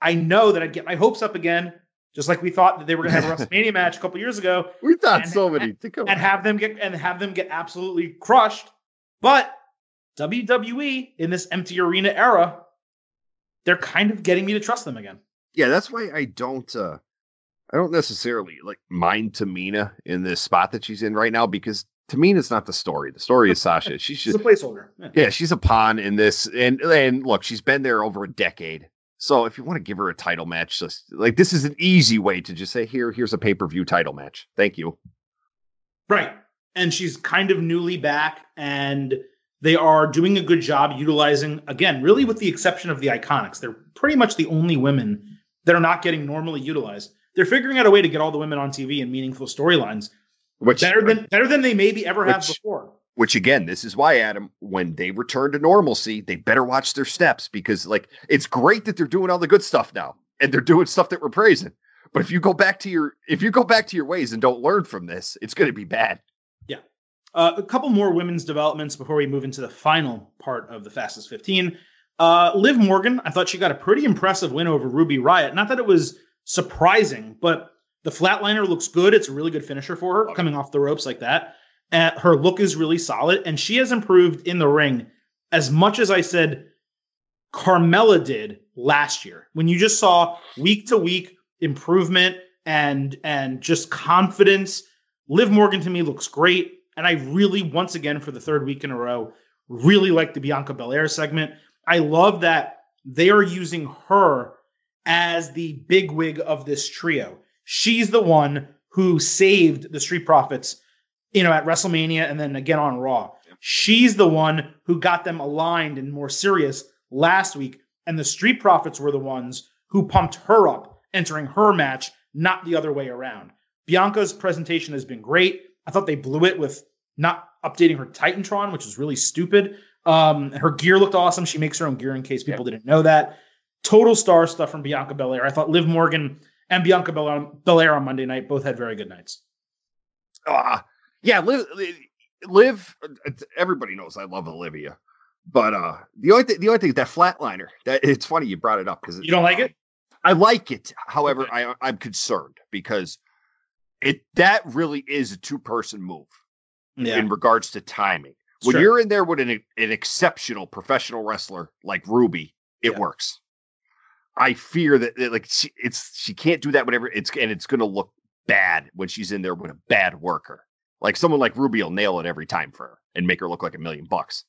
[SPEAKER 1] I know that I'd get my hopes up again, just like we thought that they were going to have a WrestleMania match a couple years ago.
[SPEAKER 2] We thought
[SPEAKER 1] and,
[SPEAKER 2] so many.
[SPEAKER 1] and, and have them get and have them get absolutely crushed. But WWE in this empty arena era, they're kind of getting me to trust them again.
[SPEAKER 2] Yeah, that's why I don't. uh I don't necessarily like mind Tamina in this spot that she's in right now because Tamina's not the story. The story is Sasha. She's just
[SPEAKER 1] a placeholder.
[SPEAKER 2] Yeah. yeah, she's a pawn in this, and and look, she's been there over a decade. So if you want to give her a title match, just like this is an easy way to just say, here, here's a pay per view title match. Thank you.
[SPEAKER 1] Right, and she's kind of newly back, and they are doing a good job utilizing again, really with the exception of the Iconics. They're pretty much the only women that are not getting normally utilized. They're figuring out a way to get all the women on TV in meaningful storylines
[SPEAKER 2] which
[SPEAKER 1] better than better than they maybe ever
[SPEAKER 2] which,
[SPEAKER 1] have before.
[SPEAKER 2] Which again, this is why Adam, when they return to normalcy, they better watch their steps because like it's great that they're doing all the good stuff now and they're doing stuff that we're praising. But if you go back to your if you go back to your ways and don't learn from this, it's going to be bad.
[SPEAKER 1] Uh, a couple more women's developments before we move into the final part of the fastest 15. Uh, Liv Morgan, I thought she got a pretty impressive win over Ruby Riott. Not that it was surprising, but the flatliner looks good. It's a really good finisher for her, coming off the ropes like that. And her look is really solid, and she has improved in the ring as much as I said Carmella did last year. When you just saw week to week improvement and and just confidence, Liv Morgan to me looks great. And I really, once again, for the third week in a row, really like the Bianca Belair segment. I love that they are using her as the bigwig of this trio she's the one who saved the Street Profits, you know, at WrestleMania and then again on Raw. She's the one who got them aligned and more serious last week. and the Street Profits were the ones who pumped her up entering her match, not the other way around. Bianca's presentation has been great. I thought they blew it with not updating her Titantron, which was really stupid. Um, her gear looked awesome. She makes her own gear in case people didn't know that. Total star stuff from Bianca Belair. I thought Liv Morgan and Bianca Belair on Monday night both had very good nights.
[SPEAKER 2] Uh, yeah, Liv, Liv, everybody knows I love Olivia. But uh, the only th- the only thing that flatliner that it's funny you brought it up because
[SPEAKER 1] you don't like it.
[SPEAKER 2] I like it. However, okay. I I'm concerned because it that really is a two person move yeah. in regards to timing. When sure. you're in there with an an exceptional professional wrestler like Ruby, it yeah. works. I fear that, that like she, it's she can't do that whenever it's and it's going to look bad when she's in there with a bad worker. Like someone like Ruby will nail it every time for her and make her look like a million bucks.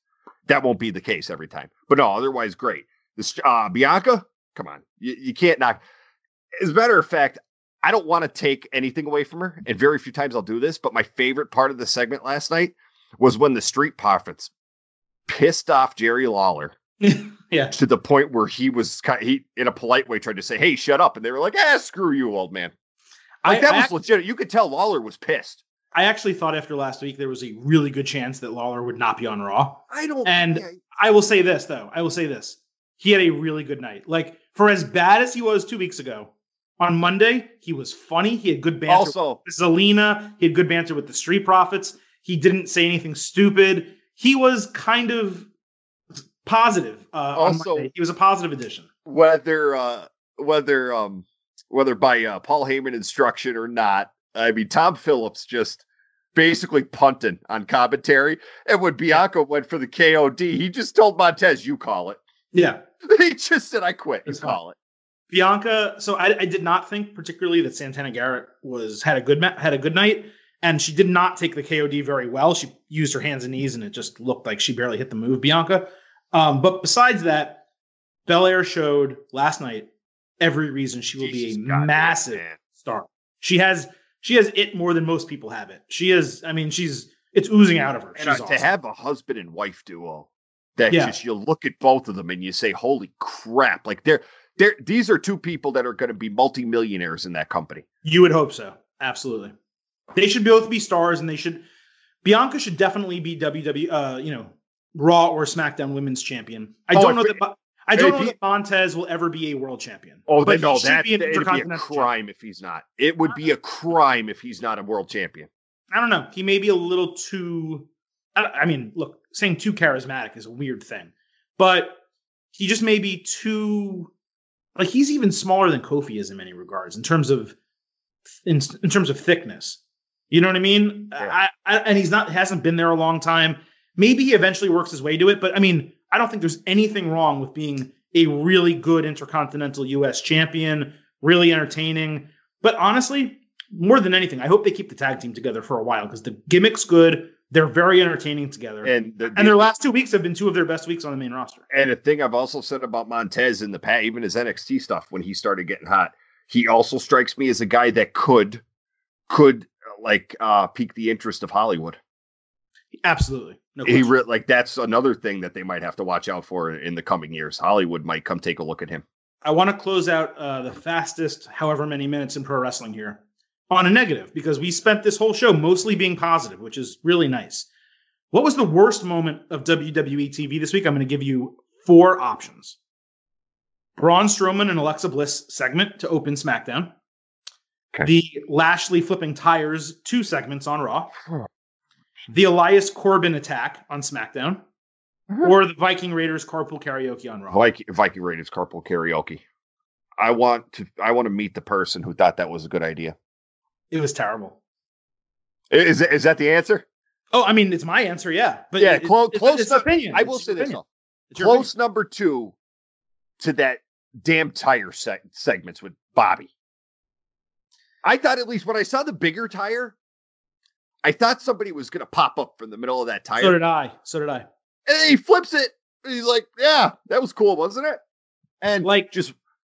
[SPEAKER 2] That won't be the case every time. But no, otherwise great. This uh, Bianca, come on, you, you can't knock. As a matter of fact, I don't want to take anything away from her, and very few times I'll do this. But my favorite part of the segment last night was when the Street Profits pissed off Jerry Lawler.
[SPEAKER 1] yeah.
[SPEAKER 2] To the point where he was kind of, he in a polite way tried to say, "Hey, shut up," and they were like, "Ah, screw you, old man." Like I, that was I, legit. You could tell Lawler was pissed.
[SPEAKER 1] I actually thought after last week there was a really good chance that Lawler would not be on Raw.
[SPEAKER 2] I don't.
[SPEAKER 1] And I will say this though. I will say this. He had a really good night. Like for as bad as he was two weeks ago, on Monday he was funny. He had good banter.
[SPEAKER 2] Also,
[SPEAKER 1] with Zelina. He had good banter with the Street Profits. He didn't say anything stupid. He was kind of positive. Uh, also, he was a positive addition.
[SPEAKER 2] Whether uh, whether um whether by uh, Paul Heyman instruction or not, I mean Tom Phillips just basically punting on commentary. And when Bianca went for the KOD, he just told Montez, "You call it."
[SPEAKER 1] Yeah,
[SPEAKER 2] he just said, "I quit. You call it."
[SPEAKER 1] Bianca. So I, I, did not think particularly that Santana Garrett was had a good had a good night, and she did not take the KOD very well. She used her hands and knees, and it just looked like she barely hit the move. Bianca. Um, but besides that, Belair showed last night every reason she will be a massive it, star. She has she has it more than most people have it. She is, I mean, she's it's oozing out of her.
[SPEAKER 2] And uh, awesome. to have a husband and wife duo that yeah. just you look at both of them and you say, "Holy crap!" Like they're they're these are two people that are going to be multimillionaires in that company.
[SPEAKER 1] You would hope so. Absolutely, they should both be stars, and they should. Bianca should definitely be WWE, uh, you know, Raw or SmackDown Women's Champion. I oh, don't know that. I don't know he, that Montez will ever be a world champion.
[SPEAKER 2] Oh, but no, that be it'd be a crime champion. if he's not. It would be a crime if he's not a world champion.
[SPEAKER 1] I don't know. He may be a little too. I, I mean, look, saying too charismatic is a weird thing, but he just may be too. Like he's even smaller than Kofi is in many regards in terms of in, in terms of thickness. You know what I mean? Yeah. I, I, and he's not hasn't been there a long time. Maybe he eventually works his way to it, but I mean, I don't think there's anything wrong with being a really good intercontinental US champion, really entertaining. But honestly, more than anything, I hope they keep the tag team together for a while because the gimmick's good. They're very entertaining together.
[SPEAKER 2] And, the,
[SPEAKER 1] and their last two weeks have been two of their best weeks on the main roster.
[SPEAKER 2] And a thing I've also said about Montez in the past, even his NXT stuff when he started getting hot, he also strikes me as a guy that could could like uh pique the interest of Hollywood.
[SPEAKER 1] Absolutely.
[SPEAKER 2] No he re- like that's another thing that they might have to watch out for in the coming years. Hollywood might come take a look at him.
[SPEAKER 1] I want to close out uh, the fastest, however many minutes in pro wrestling here, on a negative because we spent this whole show mostly being positive, which is really nice. What was the worst moment of WWE TV this week? I'm going to give you four options: Braun Strowman and Alexa Bliss segment to open SmackDown. Okay. The Lashley flipping tires two segments on Raw the Elias Corbin attack on SmackDown, uh-huh. or the Viking Raiders carpool karaoke on Raw.
[SPEAKER 2] Viking, Viking Raiders carpool karaoke. I want to. I want to meet the person who thought that was a good idea.
[SPEAKER 1] It was terrible.
[SPEAKER 2] Is is that the answer?
[SPEAKER 1] Oh, I mean, it's my answer. Yeah,
[SPEAKER 2] but yeah, it, close. It's, close it's, it's opinion. I will it's say this: close number two to that damn tire seg- segments with Bobby. I thought at least when I saw the bigger tire, I thought somebody was going to pop up from the middle of that tire.
[SPEAKER 1] So did I. So did I.
[SPEAKER 2] And he flips it. he's like, "Yeah, that was cool, wasn't it?" And like, just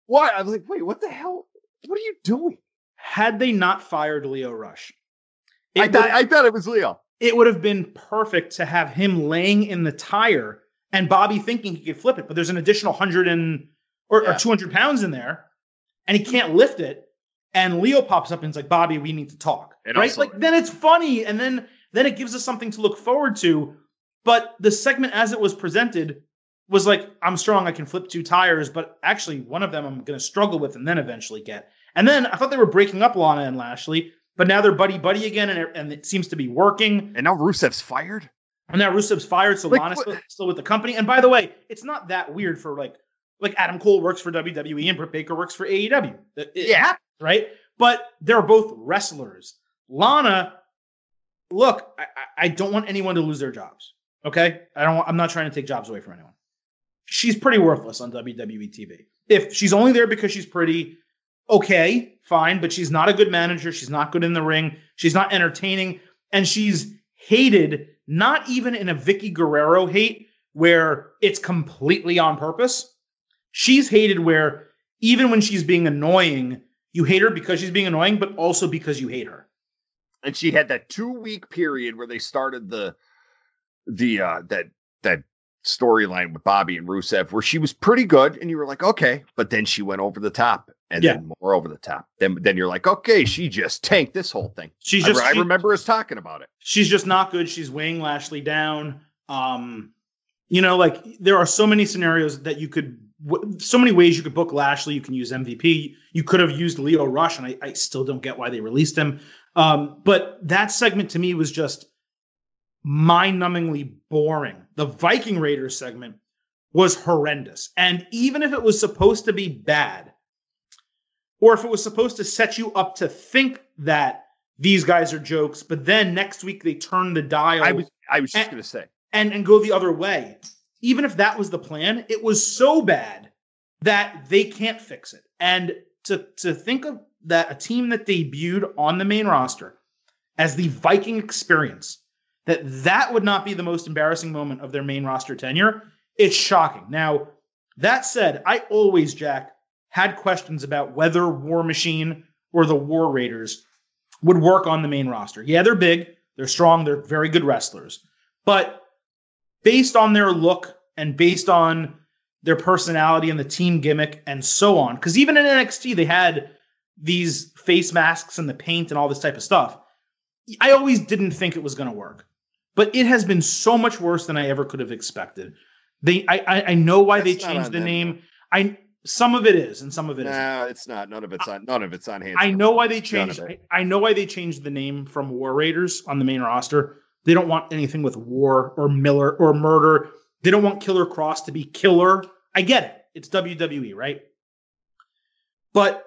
[SPEAKER 2] why? I was like, "Wait, what the hell? What are you doing?"
[SPEAKER 1] Had they not fired Lio Rush,
[SPEAKER 2] I thought I thought it was Lio.
[SPEAKER 1] It would have been perfect to have him laying in the tire and Bobby thinking he could flip it, but there's an additional hundred and or, yeah. or 200 pounds in there, and he can't lift it. And Lio pops up and is like, Bobby, we need to talk. And right? Also, like then it's funny, and then then it gives us something to look forward to. But the segment as it was presented was like, I'm strong, I can flip two tires, but actually one of them I'm gonna struggle with and then eventually get. And then I thought they were breaking up Lana and Lashley, but now they're buddy buddy again, and it, and it seems to be working.
[SPEAKER 2] And now Rusev's fired.
[SPEAKER 1] And now Rusev's fired, so like, Lana's still, still with the company. And by the way, it's not that weird for like like Adam Cole works for WWE and Britt Baker works for AEW. It, it yeah, right. But they're both wrestlers. Lana, look, I, I don't want anyone to lose their jobs. Okay, I don't. I'm not trying to take jobs away from anyone. She's pretty worthless on WWE TV. If she's only there because she's pretty, okay, fine. But she's not a good manager. She's not good in the ring. She's not entertaining, and she's hated. Not even in a Vickie Guerrero hate where it's completely on purpose She's hated where even when she's being annoying, you hate her because she's being annoying, but also because you hate her.
[SPEAKER 2] And she had that two week period where they started the the uh that that storyline with Bobby and Rusev where she was pretty good and you were like, okay, but then she went over the top and yeah. then more over the top. Then then you're like, okay, she just tanked this whole thing. She's just I, I remember us talking about it.
[SPEAKER 1] She's just not good. She's weighing Lashley down. Um, you know, like there are so many scenarios that you could so many ways you could book Lashley. You can use MVP. You could have used Lio Rush, and I, I still don't get why they released him. Um, but that segment to me was just mind-numbingly boring. The Viking Raiders segment was horrendous, and even if it was supposed to be bad, or if it was supposed to set you up to think that these guys are jokes, but then next week they turn the dial.
[SPEAKER 2] I was I was just going to say
[SPEAKER 1] and and go the other way even if that was the plan, it was so bad that they can't fix it. And to to think of that a team that debuted on the main roster as the Viking experience, that that would not be the most embarrassing moment of their main roster tenure, it's shocking. Now, that said, I always, Jack, had questions about whether War Machine or the War Raiders would work on the main roster. Yeah, they're big, they're strong, they're very good wrestlers. But based on their look and based on their personality and the team gimmick and so on. Because even in NXT, they had these face masks and the paint and all this type of stuff. I always didn't think it was going to work, but it has been so much worse than I ever could have expected. They, I, I, I know why That's they changed the them. name. I some of it is, and some of it is.
[SPEAKER 2] No, it's not. None of it's on. None of it's on hand.
[SPEAKER 1] I know why they changed. I, I know why they changed the name from War Raiders on the main roster. They don't want anything with war or Miller or murder. They don't want Killer Kross to be killer. I get it. It's WWE, right? But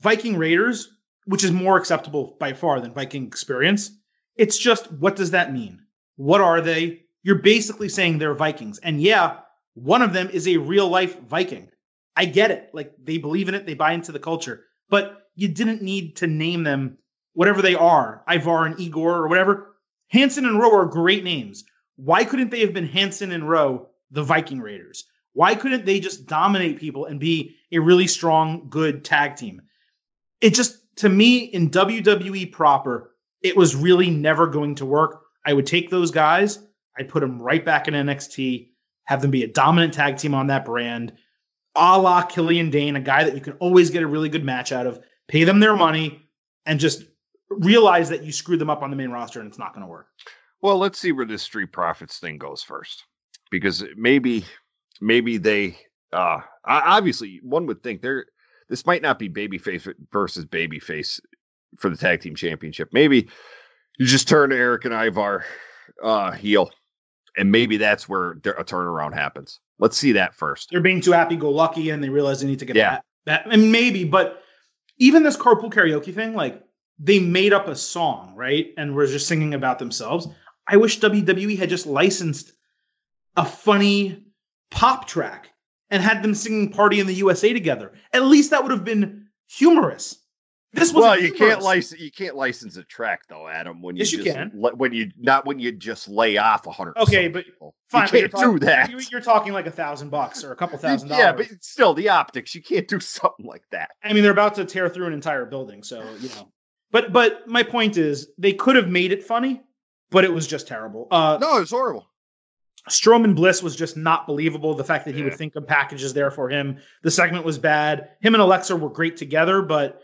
[SPEAKER 1] Viking Raiders, which is more acceptable by far than Viking Experience, it's just what does that mean? What are they? You're basically saying they're Vikings. And yeah, one of them is a real life Viking. I get it. Like they believe in it, they buy into the culture. But you didn't need to name them whatever they are, Ivar and Igor or whatever. Hanson and Rowe are great names. Why couldn't they have been Hanson and Rowe, the Viking Raiders? Why couldn't they just dominate people and be a really strong, good tag team? It just, to me, in WWE proper, it was really never going to work. I would take those guys, I'd put them right back in NXT, have them be a dominant tag team on that brand, a la Killian Dain, a guy that you can always get a really good match out of, pay them their money, and just realize that you screwed them up on the main roster and it's not going to work.
[SPEAKER 2] Well, let's see where this Street Profits thing goes first, because maybe maybe they uh obviously one would think they're this might not be babyface versus babyface for the tag team championship. Maybe you just turn Erik and Ivar uh heel, and maybe that's where a turnaround happens. Let's see that first.
[SPEAKER 1] They're being too happy go lucky, and they realize they need to get yeah. that. That and maybe, but even this carpool karaoke thing, like they made up a song, right? And were just singing about themselves. I wish WWE had just licensed a funny pop track and had them singing Party in the USA together. At least that would have been humorous.
[SPEAKER 2] This was well, you can't license you can't license a track though, Adam. When you
[SPEAKER 1] yes,
[SPEAKER 2] you
[SPEAKER 1] just, can.
[SPEAKER 2] When you not when you just lay off a hundred.
[SPEAKER 1] Okay, but people. fine.
[SPEAKER 2] You can't talking, do that.
[SPEAKER 1] You're talking like a thousand bucks or a couple thousand dollars.
[SPEAKER 2] Yeah, but still, the optics. You can't do something like that.
[SPEAKER 1] I mean, they're about to tear through an entire building, so you know. But but my point is, they could have made it funny, but it was just terrible. Uh,
[SPEAKER 2] no, it was horrible.
[SPEAKER 1] Strowman Bliss was just not believable. The fact that he yeah. would think of packages there for him. The segment was bad. Him and Alexa were great together, but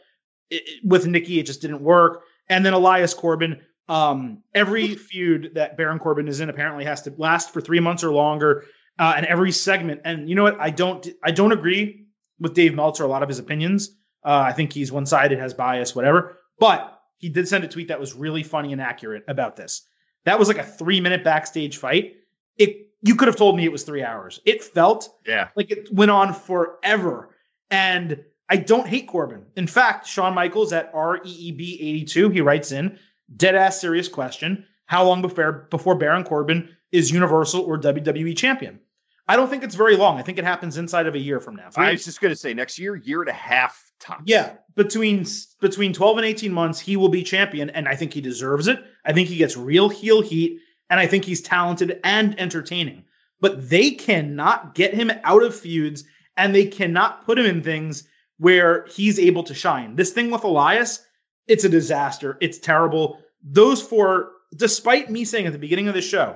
[SPEAKER 1] it, with Nikki, it just didn't work. And then Elias Corbin. Um, every feud that Baron Corbin is in apparently has to last for three months or longer. Uh, and every segment. And you know what? I don't. I don't agree with Dave Meltzer. A lot of his opinions. Uh, I think he's one sided, has bias, whatever. But he did send a tweet that was really funny and accurate about this. That was like a three minute backstage fight it you could have told me it was three hours. It felt
[SPEAKER 2] yeah
[SPEAKER 1] like it went on forever. And I don't hate Corbin. In fact, Shawn Michaels at REEB82, he writes in, dead ass serious question. How long before before Baron Corbin is Universal or WWE champion? I don't think it's very long. I think it happens inside of a year from now.
[SPEAKER 2] Three, I was just going to say next year, year and a half tops.
[SPEAKER 1] Yeah, between between 12 and 18 months, he will be champion, and I think he deserves it. I think he gets real heel heat and I think he's talented and entertaining. But they cannot get him out of feuds and they cannot put him in things where he's able to shine. This thing with Elias, it's a disaster. It's terrible. Those four, despite me saying at the beginning of the show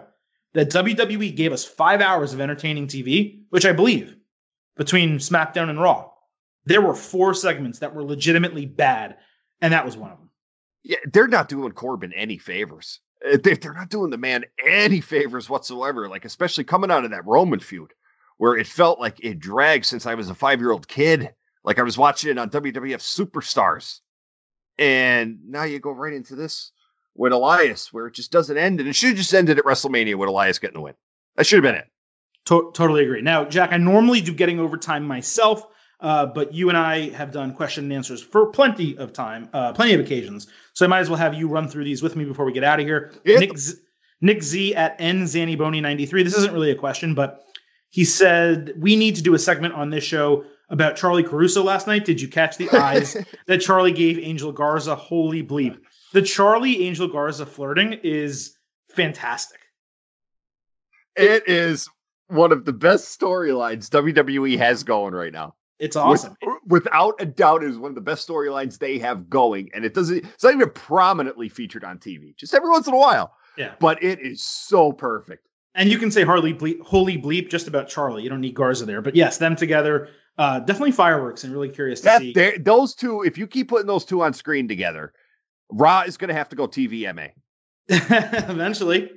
[SPEAKER 1] that WWE gave us five hours of entertaining TV, which I believe between SmackDown and Raw, there were four segments that were legitimately bad, and that was one of them.
[SPEAKER 2] Yeah, they're not doing Corbin any favors. Uh, they're not doing the man any favors whatsoever. Like especially coming out of that Roman feud, where it felt like it dragged since I was a five year old kid. Like I was watching it on WWF Superstars, and now you go right into this with Elias, where it just doesn't end, and it should have just ended at WrestleMania with Elias getting the win. That should have been it.
[SPEAKER 1] To- totally agree. Now, Jack, I normally do getting overtime myself. Uh, but you and I have done question and answers for plenty of time, uh, plenty of occasions. So I might as well have you run through these with me before we get out of here. Yep. Nick, Z- Nick Z at N Zaniboni 93. This isn't really a question, but he said we need to do a segment on this show about Charly Caruso last night. Did you catch the eyes that Charly gave Angel Garza? Holy bleep. The Charly Angel Garza flirting is fantastic.
[SPEAKER 2] It is one of the best storylines WWE has going right now.
[SPEAKER 1] It's awesome.
[SPEAKER 2] With, uh, without a doubt, is one of the best storylines they have going, and it doesn't. It's not even prominently featured on TV. Just every once in a while.
[SPEAKER 1] Yeah.
[SPEAKER 2] But it is so perfect.
[SPEAKER 1] And you can say Harley bleep, holy bleep just about Charly. You don't need Garza there, but yes, them together, uh, definitely fireworks, and really curious to that, see
[SPEAKER 2] those two. If you keep putting those two on screen together, Raw is going to have to go TVMA
[SPEAKER 1] eventually.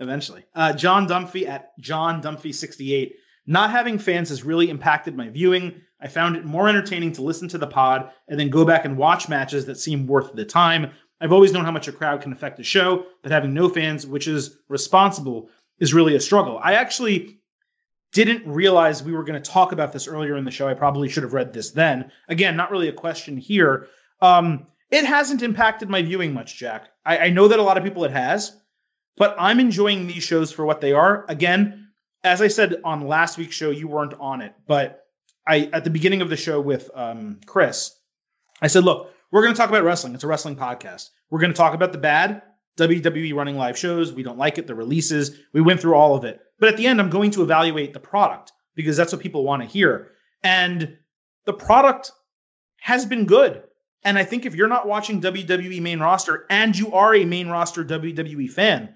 [SPEAKER 1] Eventually, uh, John Dumphy at John Dumphy sixty eight. Not having fans has really impacted my viewing. I found it more entertaining to listen to the pod and then go back and watch matches that seem worth the time. I've always known how much a crowd can affect a show, but having no fans, which is responsible, is really a struggle. I actually didn't realize we were going to talk about this earlier in the show. I probably should have read this then. Again, not really a question here. Um, it hasn't impacted my viewing much, Jack. I, I know that a lot of people it has, but I'm enjoying these shows for what they are. Again, as I said on last week's show, you weren't on it, but I at the beginning of the show with um, Chris, I said, look, we're going to talk about wrestling. It's a wrestling podcast. We're going to talk about the bad WWE running live shows. We don't like it, the releases. We went through all of it. But at the end, I'm going to evaluate the product because that's what people want to hear. And the product has been good. And I think if you're not watching WWE main roster and you are a main roster WWE fan,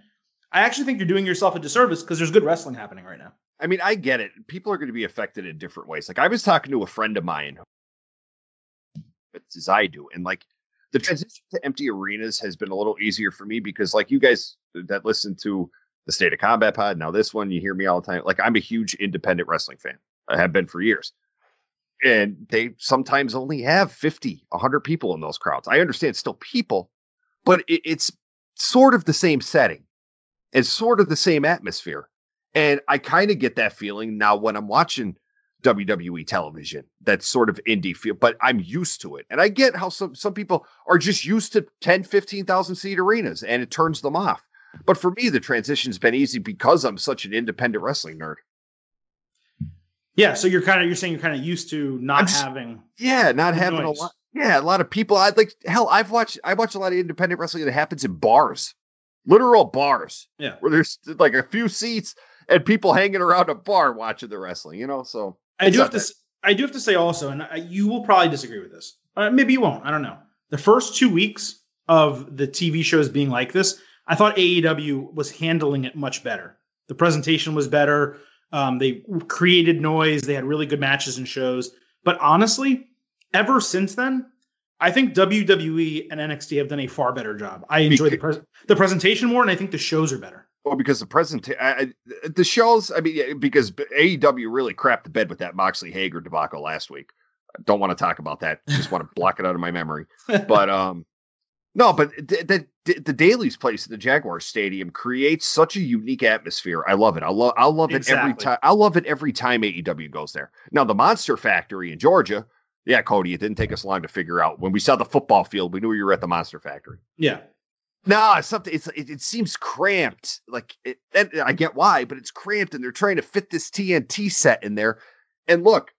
[SPEAKER 1] I actually think you're doing yourself a disservice because there's good wrestling happening right now.
[SPEAKER 2] I mean, I get it. People are going to be affected in different ways. Like I was talking to a friend of mine, as I do, and like the transition to empty arenas has been a little easier for me because, like you guys that listen to the State of Combat Pod, now this one, you hear me all the time. Like I'm a huge independent wrestling fan. I have been for years. And they sometimes only have 50, 100 people in those crowds. I understand still people, but it, it's sort of the same setting and sort of the same atmosphere. And I kind of get that feeling now when I'm watching WWE television, that sort of indie feel, but I'm used to it. And I get how some, some people are just used to 10, 15,000 seat arenas and it turns them off. But for me, the transition's been easy because I'm such an independent wrestling nerd.
[SPEAKER 1] Yeah, so you're kind of you're saying you're kind of used to not just, having
[SPEAKER 2] yeah, not having noise. a lot. Yeah, a lot of people. I like hell. I've watched I watch a lot of independent wrestling that happens in bars, literal bars.
[SPEAKER 1] Yeah,
[SPEAKER 2] where there's like a few seats and people hanging around a bar watching the wrestling. You know, so
[SPEAKER 1] I do have to. I do have to say also, and I, you will probably disagree with this. Uh, maybe you won't. I don't know. The first two weeks of the TV shows being like this, I thought AEW was handling it much better The presentation was better. Um, they created noise. They had really good matches and shows. But honestly, ever since then, I think WWE and NXT have done a far better job. I enjoy the pres- the presentation more, and I think the shows are better.
[SPEAKER 2] Well, because the presentation, the shows, I mean, because AEW really crapped the bed with that Moxley Hager debacle last week. I don't want to talk about that. Just want to block it out of my memory. But um, no, but the, the, the Daily's place at the Jaguar Stadium creates such a unique atmosphere. I love it. I love I love exactly. it every time. I love it every time AEW goes there. Now the Monster Factory in Georgia, yeah, Cody, it didn't take us long to figure out. When we saw the football field, we knew you were at the Monster Factory.
[SPEAKER 1] Yeah.
[SPEAKER 2] No, it's something. It's it, it seems cramped. Like it, I get why, but it's cramped, and they're trying to fit this TNT set in there. And look,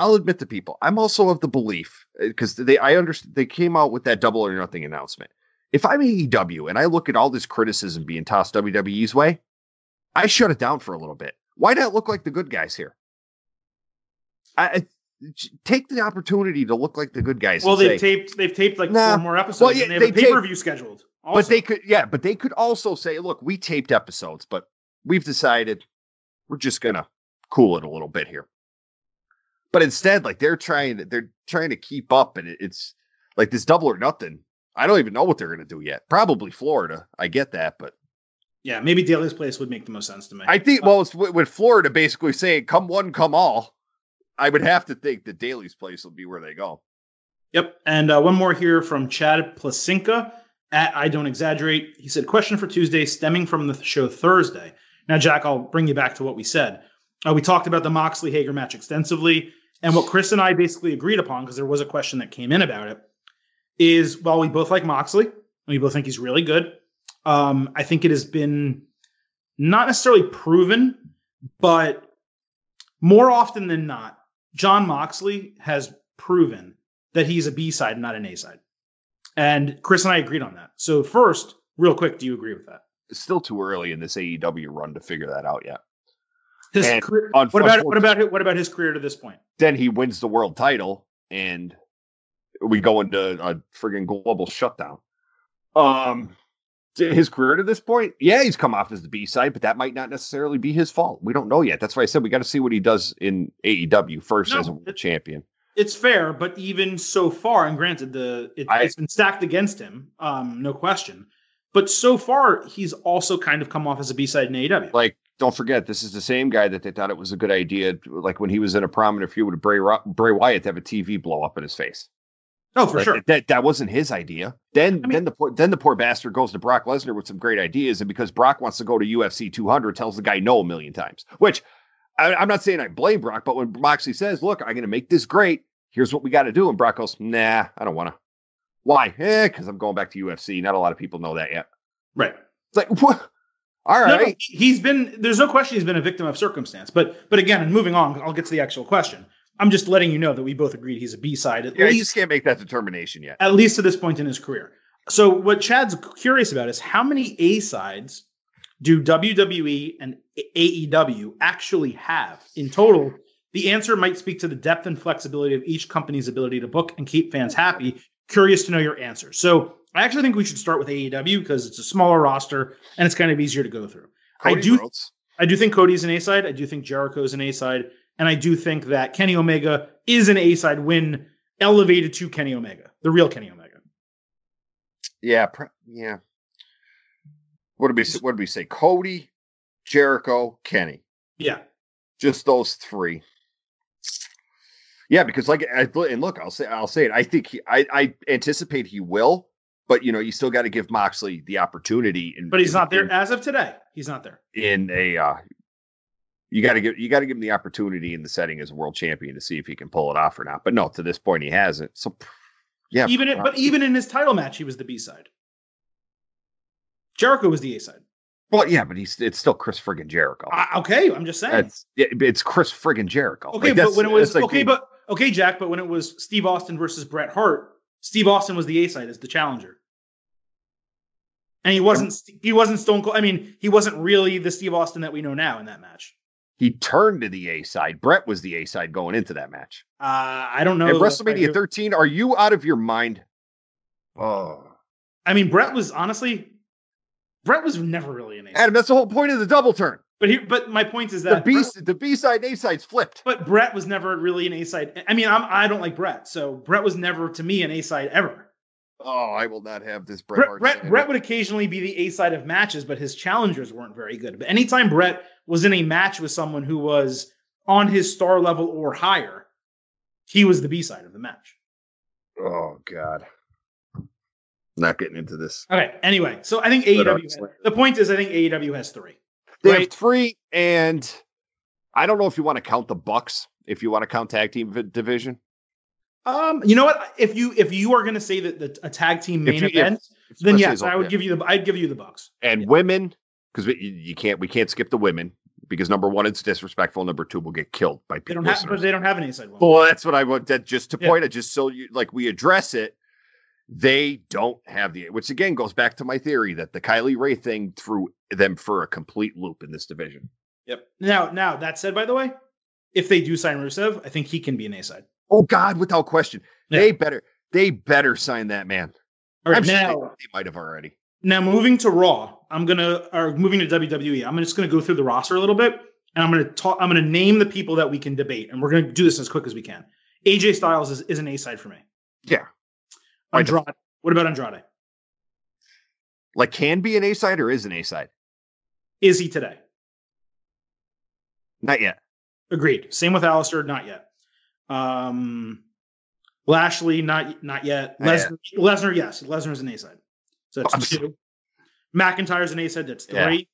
[SPEAKER 2] I'll admit to people, I'm also of the belief uh, because they I understand they came out with that double or nothing announcement. If I'm AEW and I look at all this criticism being tossed WWE's way, I shut it down for a little bit. Why not look like the good guys here? I, take the opportunity to look like the good guys.
[SPEAKER 1] Well, they've say, taped they've taped like nah, four more episodes. Well, yeah, they have they a pay per view scheduled.
[SPEAKER 2] Also. But they could, yeah, but they could also say, look, we taped episodes, but we've decided we're just gonna cool it a little bit here. But instead, like they're trying to they're trying to keep up, and it's like this double or nothing. I don't even know what they're gonna do yet. Probably Florida. I get that, but
[SPEAKER 1] yeah, maybe Daily's place would make the most sense to me.
[SPEAKER 2] I think. Well, it's with Florida basically saying "come one, come all." I would have to think that Daily's place will be where they go.
[SPEAKER 1] Yep. And uh, one more here from Chad Placinka at I Don't Exaggerate. He said, Question for Tuesday stemming from the show Thursday. Now, Jack, I'll bring you back to what we said. Uh, we talked about the Moxley Hager match extensively. And what Chris and I basically agreed upon, because there was a question that came in about it, is while we both like Moxley, and we both think he's really good, um, I think it has been not necessarily proven, but more often than not, Jon Moxley has proven that he's a B side, not an A side. And Chris and I agreed on that. So, first, real quick, do you agree with that?
[SPEAKER 2] It's still too early in this AEW run to figure that out yet.
[SPEAKER 1] His career, what about what about what about his career to this point?
[SPEAKER 2] Then he wins the world title, and we go into a friggin' global shutdown. Um, his career to this point, yeah, he's come off as the B side, but that might not necessarily be his fault. We don't know yet. That's why I said we got to see what he does in AEW first no, as a champion.
[SPEAKER 1] It's fair, but even so far, and granted, the it, has been stacked against him, um, no question. But so far, he's also kind of come off as a B side in AEW.
[SPEAKER 2] Like, don't forget, this is the same guy that they thought it was a good idea, like when he was in a prominent feud with Bray Bray Wyatt, to have a TV blow up in his face.
[SPEAKER 1] Oh, for sure.
[SPEAKER 2] That that wasn't his idea. Then I mean, then the poor then the poor bastard goes to Brock Lesnar with some great ideas, and because Brock wants to go to UFC 200, tells the guy no a million times. Which I, am not saying I blame Brock, but when Moxley says, "Look, I'm going to make this great. Here's what we got to do," and Brock goes, "Nah, I don't want to." Why? Eh, because I'm going back to UFC. Not a lot of people know that yet.
[SPEAKER 1] Right.
[SPEAKER 2] It's like what? All right. No, no,
[SPEAKER 1] he's been. There's no question he's been a victim of circumstance. But but again, and moving on, I'll get to the actual question. I'm just letting you know that we both agreed he's a B side.
[SPEAKER 2] Yeah, least, you just can't make that determination yet.
[SPEAKER 1] At least to this point in his career. So what Chad's curious about is how many A sides do WWE and AEW actually have in total? The answer might speak to the depth and flexibility of each company's ability to book and keep fans happy. Curious to know your answer. So I actually think we should start with AEW because it's a smaller roster and it's kind of easier to go through. Cody I do, I do think Cody's an A side. I do think Jericho's an A side. And I do think that Kenny Omega is an A side win elevated to Kenny Omega, the real Kenny Omega.
[SPEAKER 2] Yeah, yeah. What did we say? What did we say? Cody, Jericho, Kenny.
[SPEAKER 1] Yeah,
[SPEAKER 2] just those three. Yeah, because like, and look, I'll say, I'll say it. I think he, I, I anticipate he will, but you know, you still got to give Moxley the opportunity. In,
[SPEAKER 1] but he's
[SPEAKER 2] in,
[SPEAKER 1] not there in, as of today. He's not there
[SPEAKER 2] in a uh, you got to give you got to give him the opportunity in the setting as a world champion to see if he can pull it off or not. But no, to this point he hasn't. So yeah,
[SPEAKER 1] even it, but even in his title match, he was the B side. Jericho was the A side.
[SPEAKER 2] Well, yeah, but he's it's still Chris friggin' Jericho.
[SPEAKER 1] Uh, okay, I'm just saying.
[SPEAKER 2] It's, it's Chris friggin' Jericho.
[SPEAKER 1] Okay, like, but when it was like okay, but okay, Jack, but when it was Steve Austin versus Bret Hart, Steve Austin was the A side as the challenger. And he wasn't he wasn't Stone Cold. I mean, he wasn't really the Steve Austin that we know now in that match
[SPEAKER 2] he turned to the A side. Bret was the A side going into that match.
[SPEAKER 1] Uh, I don't know.
[SPEAKER 2] At WrestleMania 13, are you out of your mind?
[SPEAKER 1] Oh, I mean, Bret was honestly. Bret was never really an A side.
[SPEAKER 2] Adam, that's the whole point of the double turn.
[SPEAKER 1] But here, but my point is that
[SPEAKER 2] The
[SPEAKER 1] that
[SPEAKER 2] B
[SPEAKER 1] Bret-
[SPEAKER 2] the B side A side's flipped.
[SPEAKER 1] but Bret was never really an A side. I mean, I'm I don't like Bret, so Bret was never to me an A side ever.
[SPEAKER 2] Oh, I will not have this Bret
[SPEAKER 1] Brett,
[SPEAKER 2] Hart
[SPEAKER 1] Bret,
[SPEAKER 2] stand
[SPEAKER 1] Bret
[SPEAKER 2] up.
[SPEAKER 1] would occasionally be the A side of matches, but his challengers weren't very good. But anytime Bret was in a match with someone who was on his star level or higher, he was the B side of the match.
[SPEAKER 2] Oh God. Not getting into this.
[SPEAKER 1] Okay. Anyway, so I think
[SPEAKER 2] But, uh,
[SPEAKER 1] AEW. the point is, I think AEW has three.
[SPEAKER 2] They
[SPEAKER 1] Right.
[SPEAKER 2] have three, and I don't know if you want to count the Bucks. If you want to count tag team vi- division,
[SPEAKER 1] Um, you know what? If you if you are going to say that the a tag team main
[SPEAKER 2] you- if-
[SPEAKER 1] event, then yes, I would
[SPEAKER 2] yeah.
[SPEAKER 1] give you the I'd give you the Bucks.
[SPEAKER 2] and women because you, you can't we can't skip the women because number one it's disrespectful. Number two we'll get killed by
[SPEAKER 1] They
[SPEAKER 2] people.
[SPEAKER 1] don't have, but they don't have any side one.
[SPEAKER 2] Well, that's what I want. That just to
[SPEAKER 1] Yeah.
[SPEAKER 2] point it, just so you like we address it. They don't have the, which again goes back to my theory that the Kylie Rae thing threw them for a complete loop in this division.
[SPEAKER 1] Yep. Now, now that said, by the way, if they do sign Rusev, I think he can be an A side.
[SPEAKER 2] Oh God, without question,
[SPEAKER 1] Yeah.
[SPEAKER 2] they better they better sign that man.
[SPEAKER 1] All right,
[SPEAKER 2] I'm sure
[SPEAKER 1] now,
[SPEAKER 2] they, they might have already.
[SPEAKER 1] now moving to Raw, I'm gonna or moving to WWE. I'm just gonna go through the roster a little bit, and I'm gonna talk. I'm gonna name the people that we can debate, and we're gonna do this as quick as we can. AJ Styles is, is an A side for me.
[SPEAKER 2] Yeah.
[SPEAKER 1] Andrade. What about Andrade?
[SPEAKER 2] Like can be an A side or is an A side?
[SPEAKER 1] Is he today?
[SPEAKER 2] Not yet.
[SPEAKER 1] Agreed. Same with Aleister, not yet. Um, Lashley, not not yet. Lesnar, Lesnar, yes. Lesnar's an A side. So that's two. McIntyre's an A side. That's
[SPEAKER 2] Yeah.
[SPEAKER 1] three.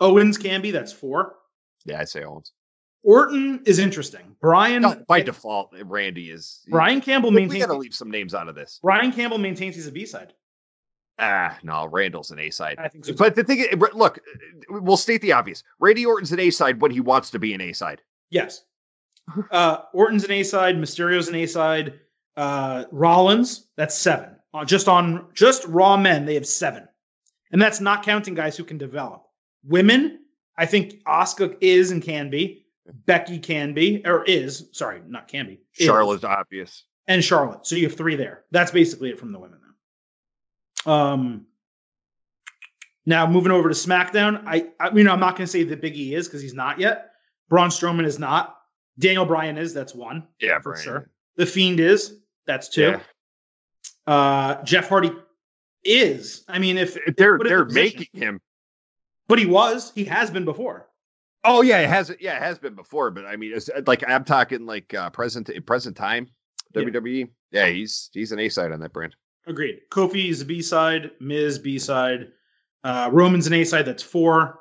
[SPEAKER 1] Owens can be. That's four.
[SPEAKER 2] Yeah, I'd say Owens.
[SPEAKER 1] Orton is interesting. Brian
[SPEAKER 2] No, by default, Randy is.
[SPEAKER 1] Brian Campbell
[SPEAKER 2] we, we got to leave some names out of this.
[SPEAKER 1] Brian Campbell maintains he's a B side.
[SPEAKER 2] Ah, no, Randall's an A side.
[SPEAKER 1] I think so.
[SPEAKER 2] But the thing, is, look, we'll state the obvious. Randy Orton's an A side when he wants to be an A side.
[SPEAKER 1] Yes. Uh, Orton's an A side. Mysterio's an A side. Uh, Rollins, that's seven. Uh, just on just Raw men, they have seven, and that's not counting guys who can develop. Women, I think Asuka is and can be. Becky can be or is. Sorry, not can be. is.
[SPEAKER 2] Charlotte's obvious.
[SPEAKER 1] and Charlotte. So you have three there. That's basically it from the women now. Um. Now moving over to SmackDown, I, I you know I'm not going to say that Big E is because he's not yet. Braun Strowman is not. Daniel Bryan is. That's one
[SPEAKER 2] Yeah,
[SPEAKER 1] for
[SPEAKER 2] Brian.
[SPEAKER 1] sure. The Fiend is. That's two.
[SPEAKER 2] Yeah.
[SPEAKER 1] Uh, Jeff Hardy is. I mean, if
[SPEAKER 2] They're
[SPEAKER 1] put
[SPEAKER 2] they're
[SPEAKER 1] position-
[SPEAKER 2] making him.
[SPEAKER 1] but he was. He has been before.
[SPEAKER 2] Oh yeah, it has. Yeah, it has been before. But I mean, it's like I'm talking like uh, present present time
[SPEAKER 1] Yeah.
[SPEAKER 2] WWE. Yeah, he's he's an A side on that brand.
[SPEAKER 1] Agreed. Kofi is a B side. Miz B side. Uh, Roman's an A side. That's four.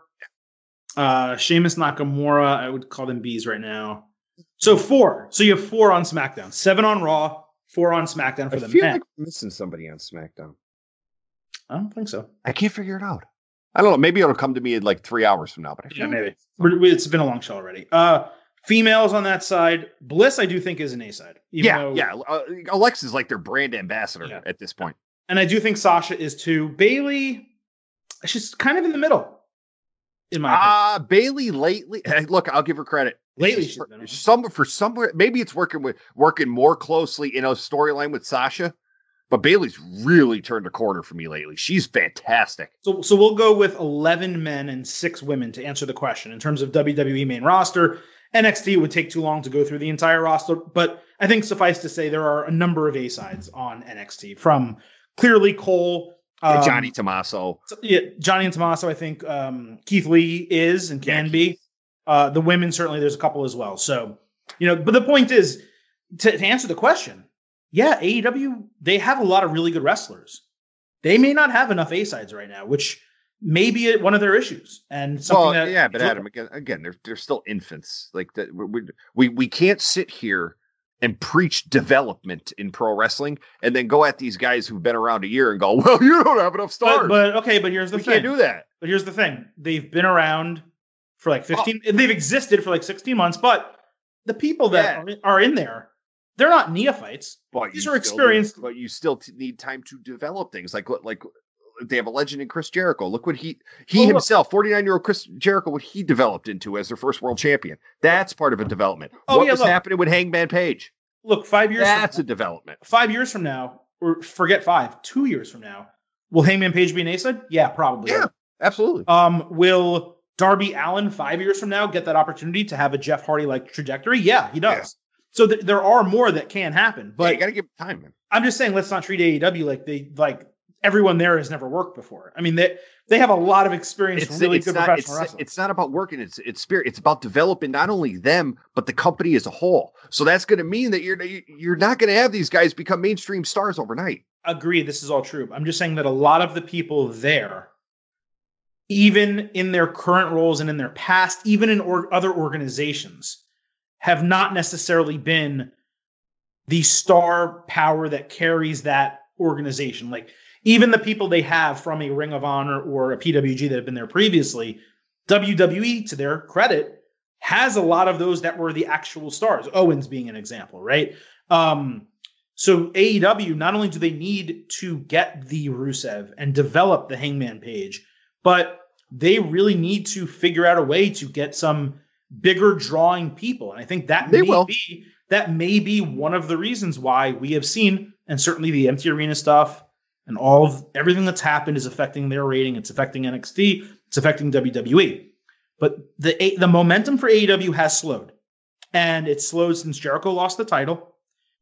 [SPEAKER 1] Uh, Sheamus Nakamura. I would call them Bs right now. So four. So you have four on SmackDown. Seven on Raw. Four on SmackDown for
[SPEAKER 2] I
[SPEAKER 1] the
[SPEAKER 2] feel
[SPEAKER 1] men.
[SPEAKER 2] like we're missing somebody on SmackDown.
[SPEAKER 1] I don't think so.
[SPEAKER 2] I can't figure it out. I don't know. Maybe it'll come to me in like three hours from now. But I
[SPEAKER 1] Yeah,
[SPEAKER 2] feel
[SPEAKER 1] maybe. We're- It's been a long show already. Uh, females on that side. Bliss, I do think is an A side.
[SPEAKER 2] Yeah,
[SPEAKER 1] though-
[SPEAKER 2] yeah. Uh, Alexa's like their brand ambassador
[SPEAKER 1] Yeah.
[SPEAKER 2] at this point.
[SPEAKER 1] And I do think Sasha is too. Bayley, she's kind of in the middle. In my.
[SPEAKER 2] Ah, Bayley lately. Hey, look, I'll give her credit.
[SPEAKER 1] Lately,
[SPEAKER 2] She's for, some for somewhere. Maybe it's working with working more closely in a storyline with Sasha. But Bayley's really turned a corner for me lately. She's fantastic.
[SPEAKER 1] So, so we'll go with 11 men and six women to answer the question. In terms of WWE main roster, NXT would take too long to go through the entire roster, but I think suffice to say there are a number of A sides on NXT from clearly Cole, um,
[SPEAKER 2] Johnny Tommaso.
[SPEAKER 1] yeah, Johnny and Tommaso. I think um, Keith Lee is and can be. Uh, the women certainly, there's a couple as well. So, you know, but the point is to, to answer the question, yeah, AEW they have a lot of really good wrestlers. They may not have enough A sides right now, which may be one of their issues. And something
[SPEAKER 2] Well,
[SPEAKER 1] that
[SPEAKER 2] yeah, but Adam, again, again, they're they're still infants. Like that, we, we we can't sit here and preach development in pro wrestling and then go at these guys who've been around a year and go, "Well, you don't have enough
[SPEAKER 1] but,
[SPEAKER 2] stars."
[SPEAKER 1] but okay, but here's the
[SPEAKER 2] we
[SPEAKER 1] thing.
[SPEAKER 2] can't do that.
[SPEAKER 1] But here's the thing: they've been around for
[SPEAKER 2] Oh.
[SPEAKER 1] like 15. They've existed for like 16 months, but the people that
[SPEAKER 2] Yeah.
[SPEAKER 1] are, in- are in there, they're not neophytes.
[SPEAKER 2] But
[SPEAKER 1] These are experienced-
[SPEAKER 2] need- but you still t- need time to develop things. Like like they have a legend in Chris Jericho. Look what he he
[SPEAKER 1] Oh,
[SPEAKER 2] himself, forty nine year old Chris Jericho, what he developed into as their first world champion. That's part of a development.
[SPEAKER 1] Oh,
[SPEAKER 2] what
[SPEAKER 1] yeah,
[SPEAKER 2] was
[SPEAKER 1] look.
[SPEAKER 2] happening with Hangman Page?
[SPEAKER 1] Look, five years.
[SPEAKER 2] That's
[SPEAKER 1] from
[SPEAKER 2] a development.
[SPEAKER 1] five years from now, or forget five, two years from now, will Hangman Page be an A side? Yeah, probably.
[SPEAKER 2] Yeah. absolutely.
[SPEAKER 1] Um, will Darby Allin five years from now get that opportunity to have a Jeff Hardy like trajectory? Yeah, he does. Yeah. So th- there are more that can happen, but
[SPEAKER 2] yeah, you got to give time, man.
[SPEAKER 1] I'm just saying, let's not treat AEW like they like everyone there has never worked before. I mean, they they have a lot of experience. It's, really it's good
[SPEAKER 2] not,
[SPEAKER 1] professional
[SPEAKER 2] it's, wrestling. It's not about working. It's it's spirit. It's about developing not only them but the company as a whole. So that's going to mean that you're you're not going to have these guys become mainstream stars overnight.
[SPEAKER 1] Agree. This is all true. I'm just saying that a lot of the people there, even in their current roles and in their past, even in or, other organizations, have not necessarily been the star power that carries that organization. Like even the people they have from a Ring of Honor or a PWG that have been there previously, WWE, to their credit, has a lot of those that were the actual stars. Owens being an example, right? Um, so AEW, not only do they need to get the Rusev and develop the Hangman page, but they really need to figure out a way to get some bigger drawing people. And I think that they may will. be that may be one of the reasons why we have seen, and certainly the empty arena stuff, and all of everything that's happened is affecting their rating. It's affecting NXT. It's affecting WWE. But the the momentum for AEW has slowed, and it's slowed since Jericho lost the title.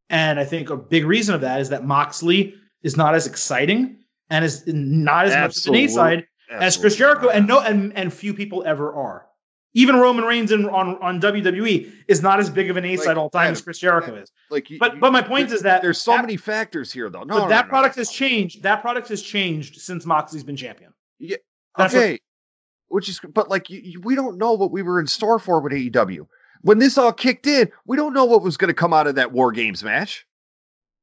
[SPEAKER 1] And I think a big reason of that is that Moxley is not as exciting and is not as Absolutely. much of an A side as Chris Jericho, and no, and and few people ever are. Even Roman Reigns in, on on WWE is not as big of an ace like, at all time as Chris Jericho is. Like, you, but but my point is that
[SPEAKER 2] there's so that, many factors here, though. No, but
[SPEAKER 1] no, that no, product no. has changed. That product has changed since Moxley's been champion.
[SPEAKER 2] Yeah. That's okay. What, which is, but like, you, you, we don't know what we were in store for with AEW when this all kicked in. We don't know what was going to come out of that War Games match.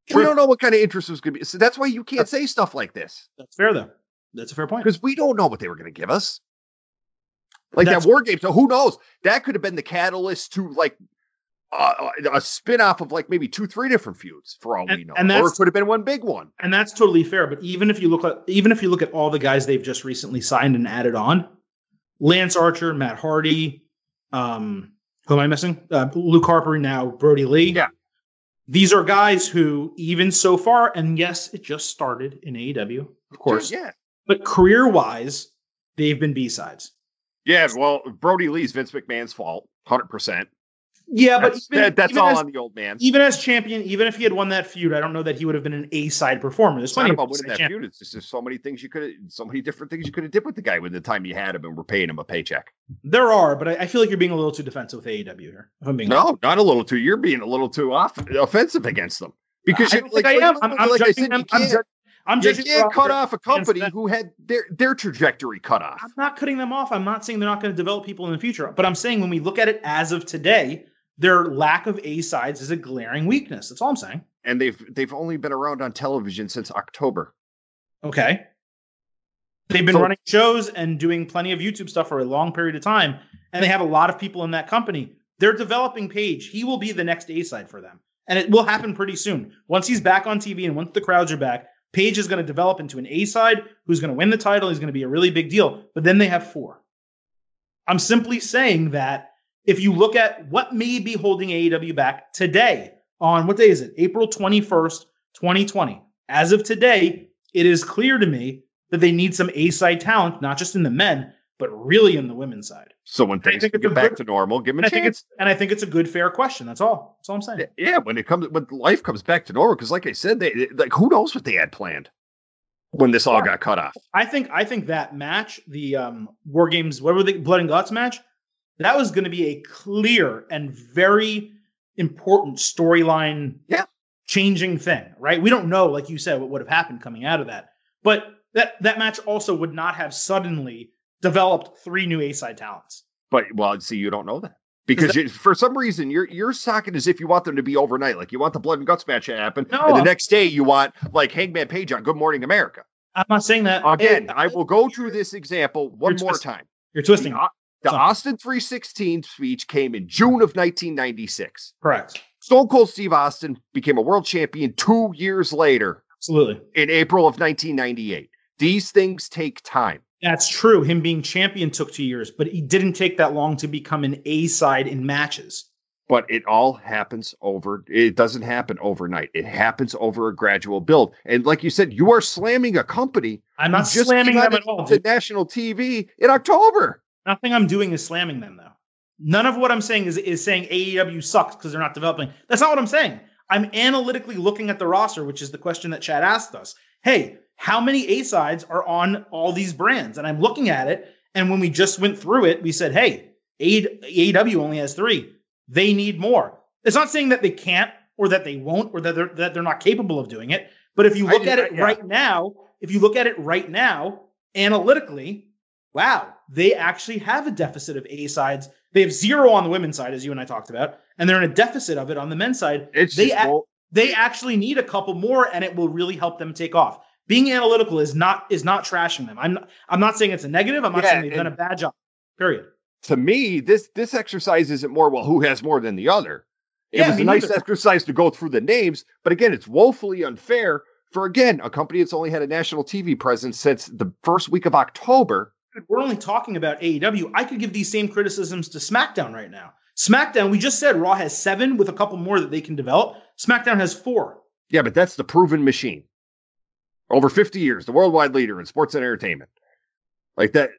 [SPEAKER 2] True. We don't know what kind of interest was going to be. So that's why you can't say stuff like this.
[SPEAKER 1] That's fair, though. That's a fair point
[SPEAKER 2] because we don't know what they were going to give us. Like That's, that war game. So who knows? That could have been the catalyst to like uh, a spin-off of like maybe two, three different feuds for all and, we know. And or it could have been one big one.
[SPEAKER 1] And that's totally fair. But even if you look at even if you look at all the guys they've just recently signed and added on, Lance Archer, Matt Hardy, um, who am I missing? Uh, Luke Harper now, brodie Lee.
[SPEAKER 2] Yeah.
[SPEAKER 1] These are guys who, even so far, and yes, it just started in AEW, of course.
[SPEAKER 2] Yeah.
[SPEAKER 1] But career wise, they've been B sides.
[SPEAKER 2] Yeah, well, Brodie Lee's Vince McMahon's fault, hundred percent.
[SPEAKER 1] Yeah, but
[SPEAKER 2] that's, even, that, that's even all as, on the old man.
[SPEAKER 1] Even as champion, even if he had won that feud, I don't know that he would have been an A side performer.
[SPEAKER 2] There's it's not about winning that champion. feud. It's just there's so many things you could, so many different things you could have did with the guy when the time you had him and were paying him a paycheck.
[SPEAKER 1] There are, but I, I feel like you're being a little too defensive with AEW here.
[SPEAKER 2] I'm being no, honest. not a little too. You're being a little too off offensive against them because I, like, I am. Like, I'm, I'm like judging, I said, I'm, I'm, I'm you can't cut off a company who had their their trajectory cut off.
[SPEAKER 1] I'm not cutting them off. I'm not saying they're not going to develop people in the future, but I'm saying when we look at it as of today, their lack of A sides is a glaring weakness. That's all I'm saying.
[SPEAKER 2] And they've they've only been around on television since October.
[SPEAKER 1] Okay. They've been so, running shows and doing plenty of YouTube stuff for a long period of time, and they have a lot of people in that company. They're developing Page. He will be the next A side for them, and it will happen pretty soon. Once he's back on TV and once the crowds are back, Page is going to develop into an A side who's going to win the title. He's going to be a really big deal. But then they have four. I'm simply saying that if you look at what may be holding AEW back today, on what day is it? April 21st, 2020. As of today, it is clear to me that they need some A side talent, not just in the men, but really in the women's side.
[SPEAKER 2] So when things get back good, to normal, give them a chance.
[SPEAKER 1] and I think it's a good, fair question. That's all. That's all I'm saying.
[SPEAKER 2] Yeah, when it comes, when life comes back to normal, because like I said, they like who knows what they had planned when this all got cut off.
[SPEAKER 1] I think I think that match, the um War Games, what were the Blood and Guts match? That was going to be a clear and very important storyline
[SPEAKER 2] yeah.
[SPEAKER 1] changing thing, right? We don't know, like you said, what would have happened coming out of that. But that that match also would not have suddenly developed three new A side talents.
[SPEAKER 2] But well, see, you don't know that because that, you, for some reason you're you're talking as if you want them to be overnight, like you want the blood and guts match to happen, no, and the next day you want like Hangman Page on Good Morning America.
[SPEAKER 1] I'm not saying that
[SPEAKER 2] again. It, I will go through this example one more twisting. time.
[SPEAKER 1] You're twisting.
[SPEAKER 2] The, the Austin 316 speech came in June of 1996.
[SPEAKER 1] Correct.
[SPEAKER 2] Stone Cold Steve Austin became a world champion two years later.
[SPEAKER 1] Absolutely.
[SPEAKER 2] In April of 1998. These things take time.
[SPEAKER 1] That's true. Him being champion took two years, but he didn't take that long to become an A side in matches.
[SPEAKER 2] but it all happens over it doesn't happen overnight. It happens over a gradual build. And like you said you are slamming a company
[SPEAKER 1] i'm not just slamming them at all
[SPEAKER 2] to national tv in october.
[SPEAKER 1] Nothing i'm doing is slamming them though. None of what i'm saying is, is saying aew sucks because they're not developing. That's not what i'm saying. I'm analytically looking at the roster which is the question that chad asked us. Hey how many a sides are on all these brands and i'm looking at it and when we just went through it we said hey AEW only has three they need more. It's not saying that they can't or that they won't or that they're that they're not capable of doing it. But if you look at it yeah. right now, if you look at it right now, analytically, wow, they actually have a deficit of A sides. They have zero on the women's side, as you and I talked about, and they're in a deficit of it on the men's side.
[SPEAKER 2] It's
[SPEAKER 1] they a- they actually need a couple more, and it will really help them take off. Being analytical is not is not trashing them. I'm not, I'm not saying it's a negative. I'm not yeah, saying they've done a bad job. Period
[SPEAKER 2] to me, this this exercise isn't more well who has more than the other. It yeah, was a nice exercise to go through the names, but again, it's woefully unfair for again a company that's only had a national TV presence since the first week of October.
[SPEAKER 1] We're only talking about AEW. I could give these same criticisms to SmackDown right now. SmackDown, we just said Raw has seven with a couple more that they can develop. SmackDown has four.
[SPEAKER 2] Yeah, but that's the proven machine. Over 50 years, the worldwide leader in sports and entertainment. Like that,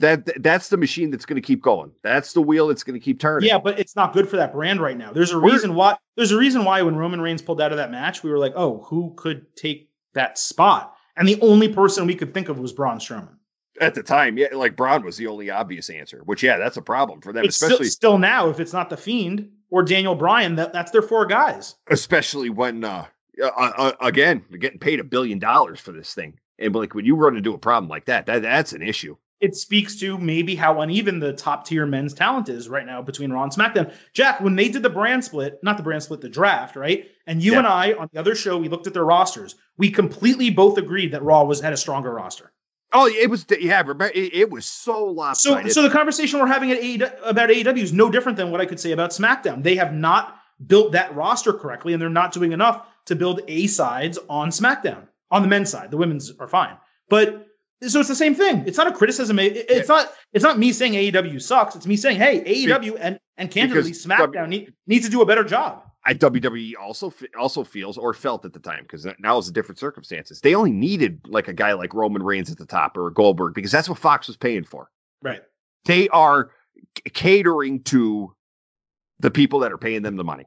[SPEAKER 2] that that's the machine that's going to keep going. That's the wheel that's going to keep turning.
[SPEAKER 1] Yeah, but it's not good for that brand right now. There's a reason why. There's a reason why when Roman Reigns pulled out of that match, we were like, oh, who could take that spot? And the only person we could think of was Braun Strowman.
[SPEAKER 2] At the time, yeah, like Braun was the only obvious answer. Which, yeah, that's a problem for them,
[SPEAKER 1] it's
[SPEAKER 2] especially
[SPEAKER 1] still, still, now. If it's not the Fiend or Daniel Bryan, that, that's their four guys.
[SPEAKER 2] Especially when, uh, uh, again, they're getting paid a billion dollars for this thing, and like when you run into a problem like that, that that's an issue
[SPEAKER 1] it speaks to maybe how uneven the top tier men's talent is right now between Raw and SmackDown. Jack, when they did the brand split, not the brand split, the draft, right? And you yeah. and I on the other show, we looked at their rosters. We completely both agreed that Raw was had a stronger roster.
[SPEAKER 2] Oh, it was yeah, it, it was so lopsided.
[SPEAKER 1] So, so the conversation we're having at AEW, about AEW is no different than what I could say about SmackDown. They have not built that roster correctly, and they're not doing enough to build A sides on SmackDown. On the men's side, the women's are fine, but so it's the same thing. It's not a criticism. it's not. It's not me saying AEW sucks. It's me saying, hey, AEW and and candidly, because SmackDown w- need, needs to do a better job.
[SPEAKER 2] I WWE also also feels or felt at the time because now it's a different circumstances. They only needed like a guy like Roman Reigns at the top or Goldberg because that's what Fox was paying for.
[SPEAKER 1] Right.
[SPEAKER 2] They are c- catering to the people that are paying them the money.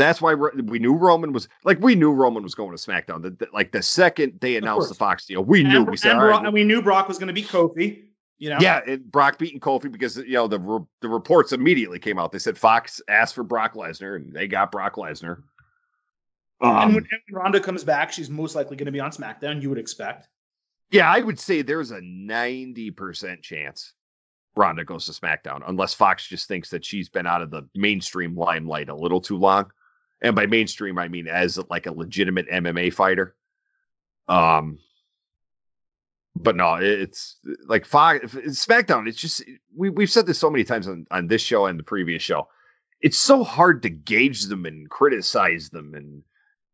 [SPEAKER 2] That's why we knew Roman was like we knew Roman was going to SmackDown. The, the, like the second they announced the Fox deal, we knew.
[SPEAKER 1] And,
[SPEAKER 2] we said,
[SPEAKER 1] and, Brock, and we knew Brock was going to beat Kofi. You know?
[SPEAKER 2] Yeah, and Brock beating Kofi because you know the the reports immediately came out. They said Fox asked for Brock Lesnar, and they got Brock Lesnar.
[SPEAKER 1] Um, and, when, and when Ronda comes back, she's most likely going to be on SmackDown. You would expect.
[SPEAKER 2] Yeah, I would say there's a ninety percent chance Ronda goes to SmackDown, unless Fox just thinks that she's been out of the mainstream limelight a little too long and by mainstream I mean as like a legitimate MMA fighter. Um, but no, it's like five SmackDown. It's just we we've said this so many times on on this show and the previous show. It's so hard to gauge them and criticize them, and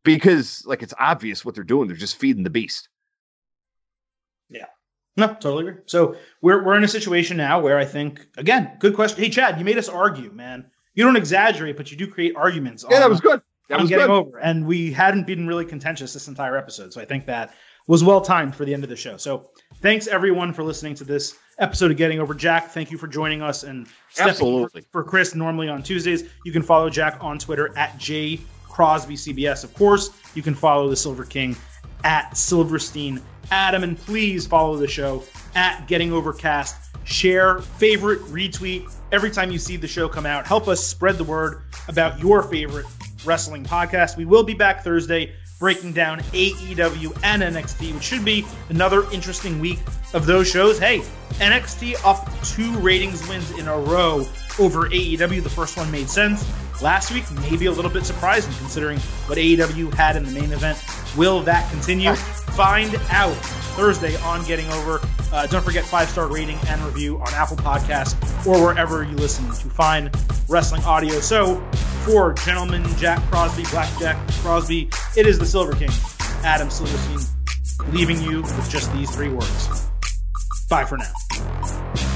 [SPEAKER 2] because like it's obvious what they're doing. They're just feeding the beast.
[SPEAKER 1] Yeah. No, totally agree. So we're we're in a situation now where I think again, good question. Hey Chad, you made us argue, man you don't exaggerate, but you do create arguments.
[SPEAKER 2] Yeah, on, that was good. That was
[SPEAKER 1] getting
[SPEAKER 2] good.
[SPEAKER 1] over, and we hadn't been really contentious this entire episode, so I think that was well timed for the end of the show. So thanks everyone for listening to this episode of Getting Over. Jack, thank you for joining us and
[SPEAKER 2] absolutely
[SPEAKER 1] for, for Chris. Normally on Tuesdays, you can follow Jack on Twitter at J Crosby CBS. Of course, you can follow the Silver King at Silverstein Adam, and please follow the show at Getting Overcast. Share, favorite, retweet, every time you see the show come out. Help us spread the word about your favorite wrestling podcast. We will be back Thursday breaking down AEW and NXT, which should be another interesting week of those shows. Hey, NXT up two ratings wins in a row over AEW. The first one made sense. Last week, maybe a little bit surprising considering what AEW had in the main event. Will that continue? Find out Thursday on Getting Over. Uh, don't forget five star rating and review on Apple Podcasts or wherever you listen to find wrestling audio. So, for gentlemen Jack Crosby, Blackjack Crosby, it is the Silver King, Adam Silverstein, leaving you with just these three words. Bye for now.